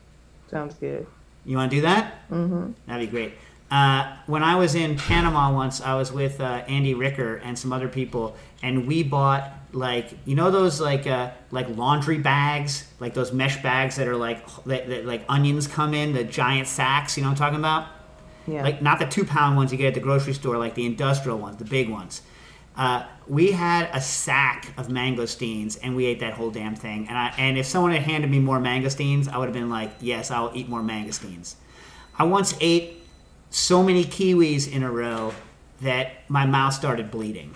[SPEAKER 7] Sounds good.
[SPEAKER 6] You want to do that? Mm-hmm. That'd be great. Uh, when I was in Panama once, I was with uh, Andy Ricker and some other people, and we bought like you know those like uh, like laundry bags, like those mesh bags that are like that, that like onions come in, the giant sacks. You know what I'm talking about?
[SPEAKER 7] Yeah.
[SPEAKER 6] Like not the two pound ones you get at the grocery store, like the industrial ones, the big ones. Uh, we had a sack of mangosteens, and we ate that whole damn thing. And I and if someone had handed me more mangosteens, I would have been like, yes, I'll eat more mangosteens. I once ate so many kiwis in a row that my mouth started bleeding.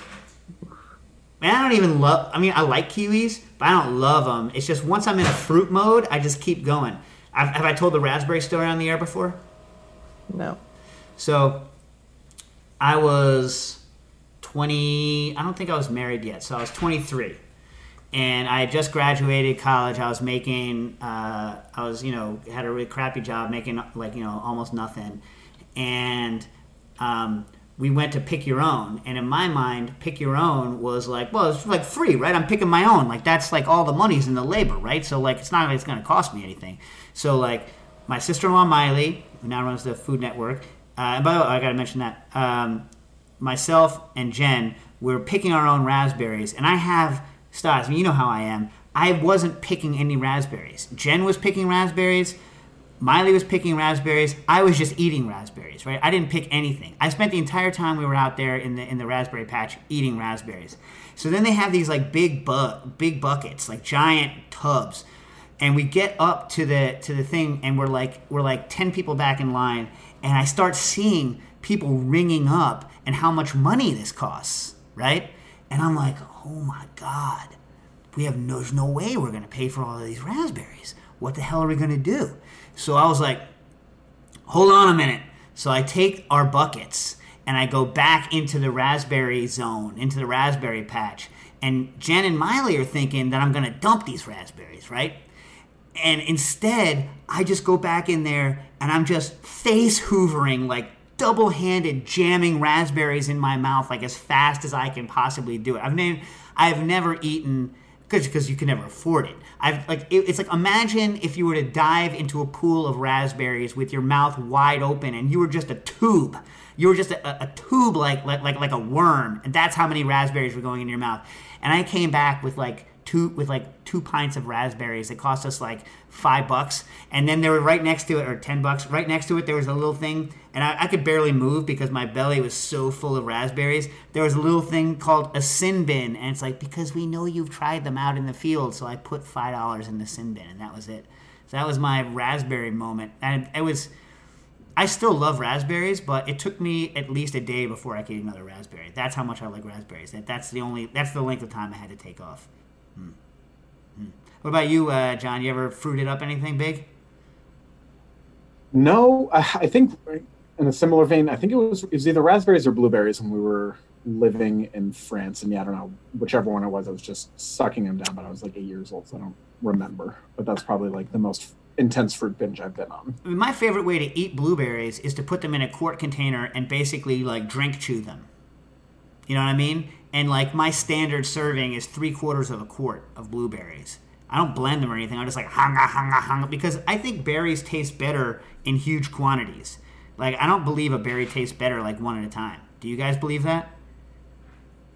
[SPEAKER 6] And I don't even love. I mean, I like kiwis, but I don't love them. It's just once I'm in a fruit mode, I just keep going. I've, have I told the raspberry story on the air before?
[SPEAKER 7] No.
[SPEAKER 6] So, I was 20. I don't think I was married yet. So I was 23, and I had just graduated college. I was making. Uh, I was you know had a really crappy job, making like you know almost nothing, and. Um, we went to pick your own and in my mind pick your own was like well it's like free right i'm picking my own like that's like all the money's in the labor right so like it's not like it's going to cost me anything so like my sister-in-law miley who now runs the food network uh, and by the way i gotta mention that um, myself and jen were picking our own raspberries and i have mean, you know how i am i wasn't picking any raspberries jen was picking raspberries Miley was picking raspberries. I was just eating raspberries, right? I didn't pick anything. I spent the entire time we were out there in the in the raspberry patch eating raspberries. So then they have these like big bu- big buckets, like giant tubs. And we get up to the to the thing and we're like we're like 10 people back in line and I start seeing people ringing up and how much money this costs, right? And I'm like, "Oh my god. We have no there's no way we're going to pay for all of these raspberries. What the hell are we going to do?" So I was like, hold on a minute. So I take our buckets and I go back into the raspberry zone, into the raspberry patch. And Jen and Miley are thinking that I'm going to dump these raspberries, right? And instead, I just go back in there and I'm just face hoovering, like double handed jamming raspberries in my mouth, like as fast as I can possibly do it. I've, never, I've never eaten because you can never afford it. I've like it, it's like imagine if you were to dive into a pool of raspberries with your mouth wide open and you were just a tube. You were just a, a tube like, like like like a worm, and that's how many raspberries were going in your mouth. And I came back with like two with like two pints of raspberries. It cost us like five bucks, and then there were right next to it, or ten bucks. Right next to it, there was a little thing, and I, I could barely move because my belly was so full of raspberries. There was a little thing called a sin bin, and it's like because we know you've tried them out in the field, so I put five dollars in the sin bin, and that was it. So that was my raspberry moment, and it was. I still love raspberries, but it took me at least a day before I could eat another raspberry. That's how much I like raspberries. That that's the only that's the length of time I had to take off. What about you, uh, John? You ever fruited up anything big?
[SPEAKER 8] No, I I think in a similar vein, I think it was it was either raspberries or blueberries when we were living in France. And yeah, I don't know whichever one it was. I was just sucking them down, but I was like eight years old, so I don't remember. But that's probably like the most intense fruit binge I've been on.
[SPEAKER 6] I mean, my favorite way to eat blueberries is to put them in a quart container and basically like drink chew them. You know what I mean? And like my standard serving is three quarters of a quart of blueberries. I don't blend them or anything. I'm just like hanga hanga hanga because I think berries taste better in huge quantities. Like I don't believe a berry tastes better like one at a time. Do you guys believe that?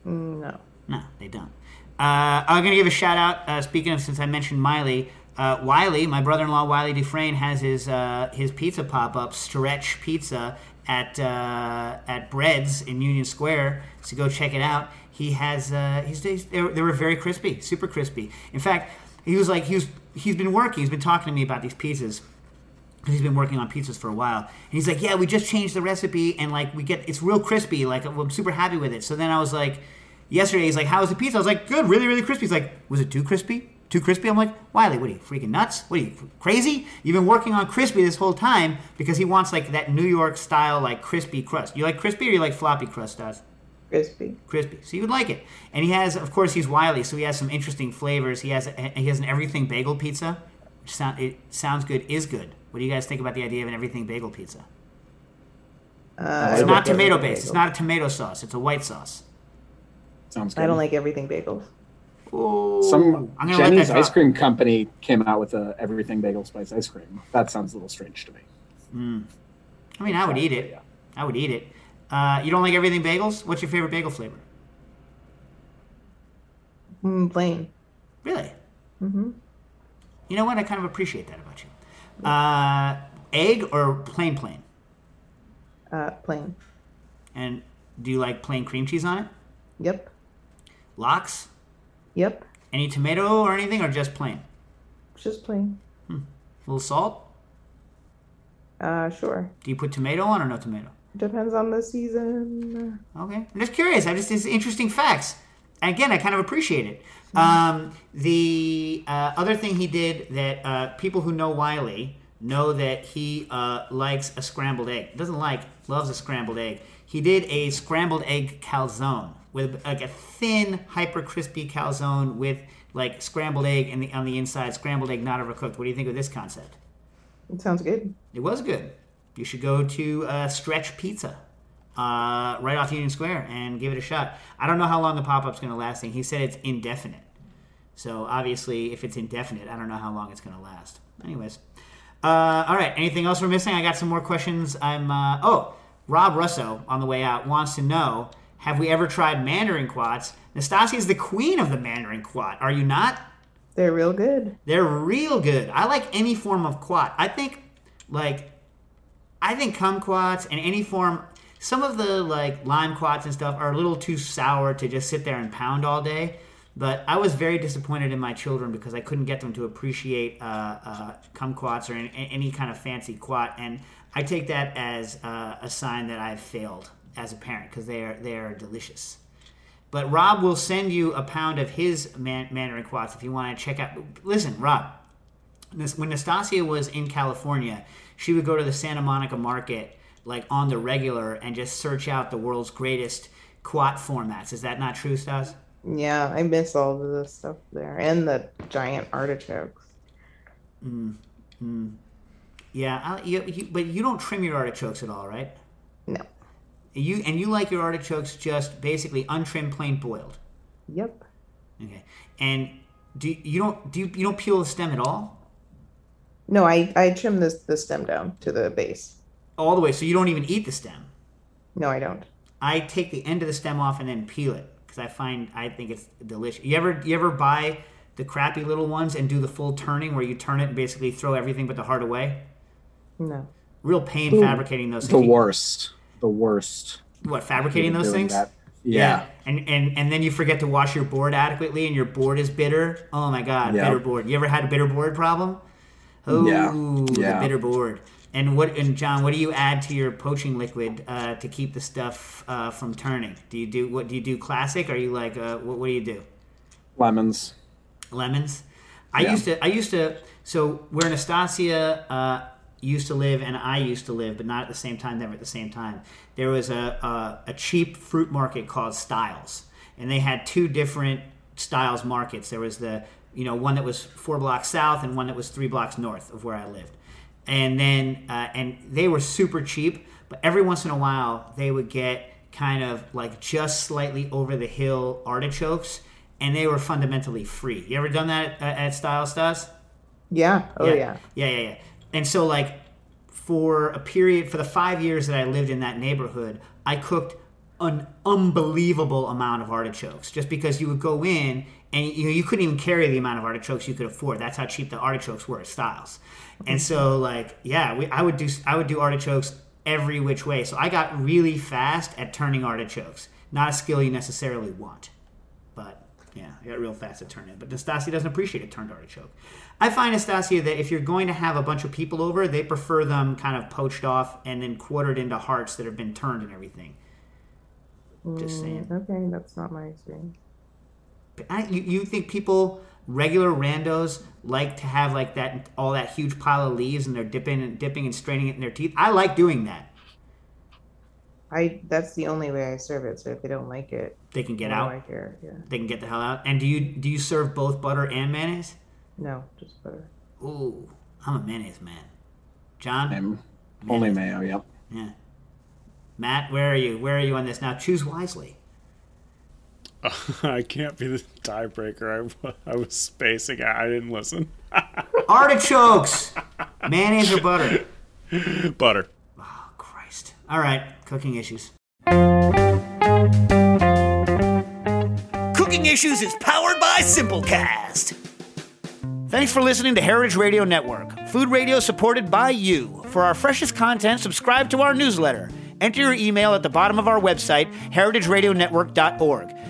[SPEAKER 7] No.
[SPEAKER 6] No, they don't. Uh, I'm gonna give a shout out. Uh, speaking of, since I mentioned Miley, uh, Wylie, my brother-in-law Wylie Dufresne has his uh, his pizza pop-up, Stretch Pizza at uh, at Breads in Union Square. So go check it out. He has uh, he's, he's they, were, they were very crispy, super crispy. In fact, he was like he was he's been working. He's been talking to me about these pizzas he's been working on pizzas for a while. And he's like, "Yeah, we just changed the recipe, and like we get it's real crispy. Like I'm super happy with it." So then I was like, yesterday he's like, "How was the pizza?" I was like, "Good, really, really crispy." He's like, "Was it too crispy?" Too crispy? I'm like, Wylie, what are you freaking nuts? What are you crazy? You've been working on crispy this whole time because he wants like that New York style like crispy crust. You like crispy or you like floppy crust, Daz?
[SPEAKER 7] Crispy.
[SPEAKER 6] Crispy. So you would like it. And he has, of course, he's wily, so he has some interesting flavors. He has he has an everything bagel pizza, which sound it sounds good, is good. What do you guys think about the idea of an everything bagel pizza?
[SPEAKER 7] Uh,
[SPEAKER 6] It's not tomato
[SPEAKER 7] everything
[SPEAKER 6] based. It's not a tomato sauce. It's a white sauce.
[SPEAKER 8] Sounds good.
[SPEAKER 7] I don't like everything bagels.
[SPEAKER 6] Ooh,
[SPEAKER 8] Some
[SPEAKER 6] I'm gonna let
[SPEAKER 8] Jeni's
[SPEAKER 6] that
[SPEAKER 8] ice cream company came out with a everything bagel spice ice cream. That sounds a little strange to me.
[SPEAKER 6] Mm. I mean, I would eat it. I would eat it. Uh, you don't like everything bagels? What's your favorite bagel flavor?
[SPEAKER 7] Mm, plain.
[SPEAKER 6] Really?
[SPEAKER 7] Mm-hmm.
[SPEAKER 6] You know what? I kind of appreciate that about you. Uh, egg or plain plain?
[SPEAKER 7] Uh, plain.
[SPEAKER 6] And do you like plain cream cheese on it?
[SPEAKER 7] Yep.
[SPEAKER 6] Lox?
[SPEAKER 7] Yep.
[SPEAKER 6] Any tomato or anything, or just plain?
[SPEAKER 7] Just plain.
[SPEAKER 6] A little salt?
[SPEAKER 7] Uh, sure.
[SPEAKER 6] Do you put tomato on or no tomato?
[SPEAKER 7] Depends on the season.
[SPEAKER 6] Okay. I'm just curious. I just it's interesting facts. And again, I kind of appreciate it. Um, the uh, other thing he did that uh, people who know Wylie know that he uh, likes a scrambled egg. Doesn't like, loves a scrambled egg. He did a scrambled egg calzone with like a thin, hyper crispy calzone with like scrambled egg in the, on the inside, scrambled egg not overcooked. What do you think of this concept?
[SPEAKER 7] It sounds good.
[SPEAKER 6] It was good. You should go to uh, Stretch Pizza uh, right off Union Square and give it a shot. I don't know how long the pop up's going to last. He said it's indefinite. So obviously, if it's indefinite, I don't know how long it's going to last. Anyways, uh, all right. Anything else we're missing? I got some more questions. I'm. Uh, oh, Rob Russo on the way out wants to know: Have we ever tried Mandarin quats? Nastasia is the queen of the Mandarin quat. Are you not?
[SPEAKER 7] They're real good.
[SPEAKER 6] They're real good. I like any form of quat. I think, like, I think kumquats and any form. Some of the like limequats and stuff are a little too sour to just sit there and pound all day. But I was very disappointed in my children because I couldn't get them to appreciate uh, uh, kumquats or any, any kind of fancy quat, and I take that as uh, a sign that I've failed as a parent because they are they are delicious. But Rob will send you a pound of his man- mandarinquats if you want to check out. Listen, Rob, when Nastasia was in California, she would go to the Santa Monica market like on the regular and just search out the world's greatest quat formats. Is that not true, Stas?
[SPEAKER 7] Yeah, I miss all of this stuff there and the giant artichokes.
[SPEAKER 6] Mm, mm. Yeah, I, you, you, but you don't trim your artichokes at all, right?
[SPEAKER 7] No.
[SPEAKER 6] You and you like your artichokes just basically untrimmed, plain boiled.
[SPEAKER 7] Yep.
[SPEAKER 6] Okay. And do you don't do you, you don't peel the stem at all?
[SPEAKER 7] No, I I trim this the stem down to the base.
[SPEAKER 6] All the way, so you don't even eat the stem.
[SPEAKER 7] No, I don't.
[SPEAKER 6] I take the end of the stem off and then peel it because I find I think it's delicious. You ever you ever buy the crappy little ones and do the full turning where you turn it and basically throw everything but the heart away?
[SPEAKER 7] No.
[SPEAKER 6] Real pain
[SPEAKER 8] Ooh,
[SPEAKER 6] fabricating those.
[SPEAKER 8] The
[SPEAKER 6] things.
[SPEAKER 8] Worst. The worst.
[SPEAKER 6] What fabricating those things?
[SPEAKER 8] that. Yeah.
[SPEAKER 6] And, and and then you forget to wash your board adequately, and your board is bitter. Oh my god,
[SPEAKER 8] Yeah.
[SPEAKER 6] bitter board. You ever had a bitter board problem? Oh,
[SPEAKER 8] Yeah.
[SPEAKER 6] the bitter board. And what? And John, what do you add to your poaching liquid uh, to keep the stuff uh, from turning? Do you do what? Do you do classic? Are you like uh, what? What do you do?
[SPEAKER 8] Lemons.
[SPEAKER 6] lemons. I
[SPEAKER 8] Yeah.
[SPEAKER 6] used to. I used to. So where Anastasia uh, used to live and I used to live, but not at the same time. Never at the same time. There was a a, a cheap fruit market called Stiles, and they had two different Stiles markets. There was the you know one that was four blocks south and one that was three blocks north of where I lived. And then uh, and they were super cheap, but every once in a while they would get kind of like just slightly over the hill artichokes and they were fundamentally free. You ever done that at, at Style Stas?
[SPEAKER 7] Yeah. Oh yeah.
[SPEAKER 6] yeah, yeah, yeah. And so like for a period for the five years that I lived in that neighborhood, I cooked an unbelievable amount of artichokes just because you would go in and you know, you couldn't even carry the amount of artichokes you could afford. That's how cheap the artichokes were at Stiles. And so like yeah, we, I would do I would do artichokes every which way. So I got really fast at turning artichokes. Not a skill you necessarily want. But yeah, I got real fast at turning. It. But Nastasia doesn't appreciate a turned artichoke. I find Nastasia that if you're going to have a bunch of people over, they prefer them kind of poached off and then quartered into hearts that have been turned and everything. Just saying.
[SPEAKER 7] Mm, Okay, that's not my experience.
[SPEAKER 6] I, you, you think people, regular randos, like to have like that all that huge pile of leaves and they're dipping and dipping and straining it in their teeth? I like doing that.
[SPEAKER 7] I that's the only way I serve it. So if they don't like it,
[SPEAKER 6] They can get out.
[SPEAKER 7] I care? Yeah.
[SPEAKER 6] They can get the hell out. And do you do you serve both butter and mayonnaise?
[SPEAKER 7] No, just butter.
[SPEAKER 6] Ooh, I'm a mayonnaise man. John?
[SPEAKER 8] I'm only mayo. Yep.
[SPEAKER 6] Yeah. Matt, where are you? Where are you on this? Now choose wisely.
[SPEAKER 9] I can't be the tiebreaker. I, I was spacing out. I didn't listen.
[SPEAKER 6] Artichokes! Mayonnaise or butter?
[SPEAKER 9] Butter.
[SPEAKER 6] Oh Christ. All right, cooking issues.
[SPEAKER 12] Cooking Issues is powered by Simplecast.
[SPEAKER 6] Thanks for listening to Heritage Radio Network, food radio supported by you. For our freshest content, subscribe to our newsletter. Enter your email at the bottom of our website, heritageradionetwork.org.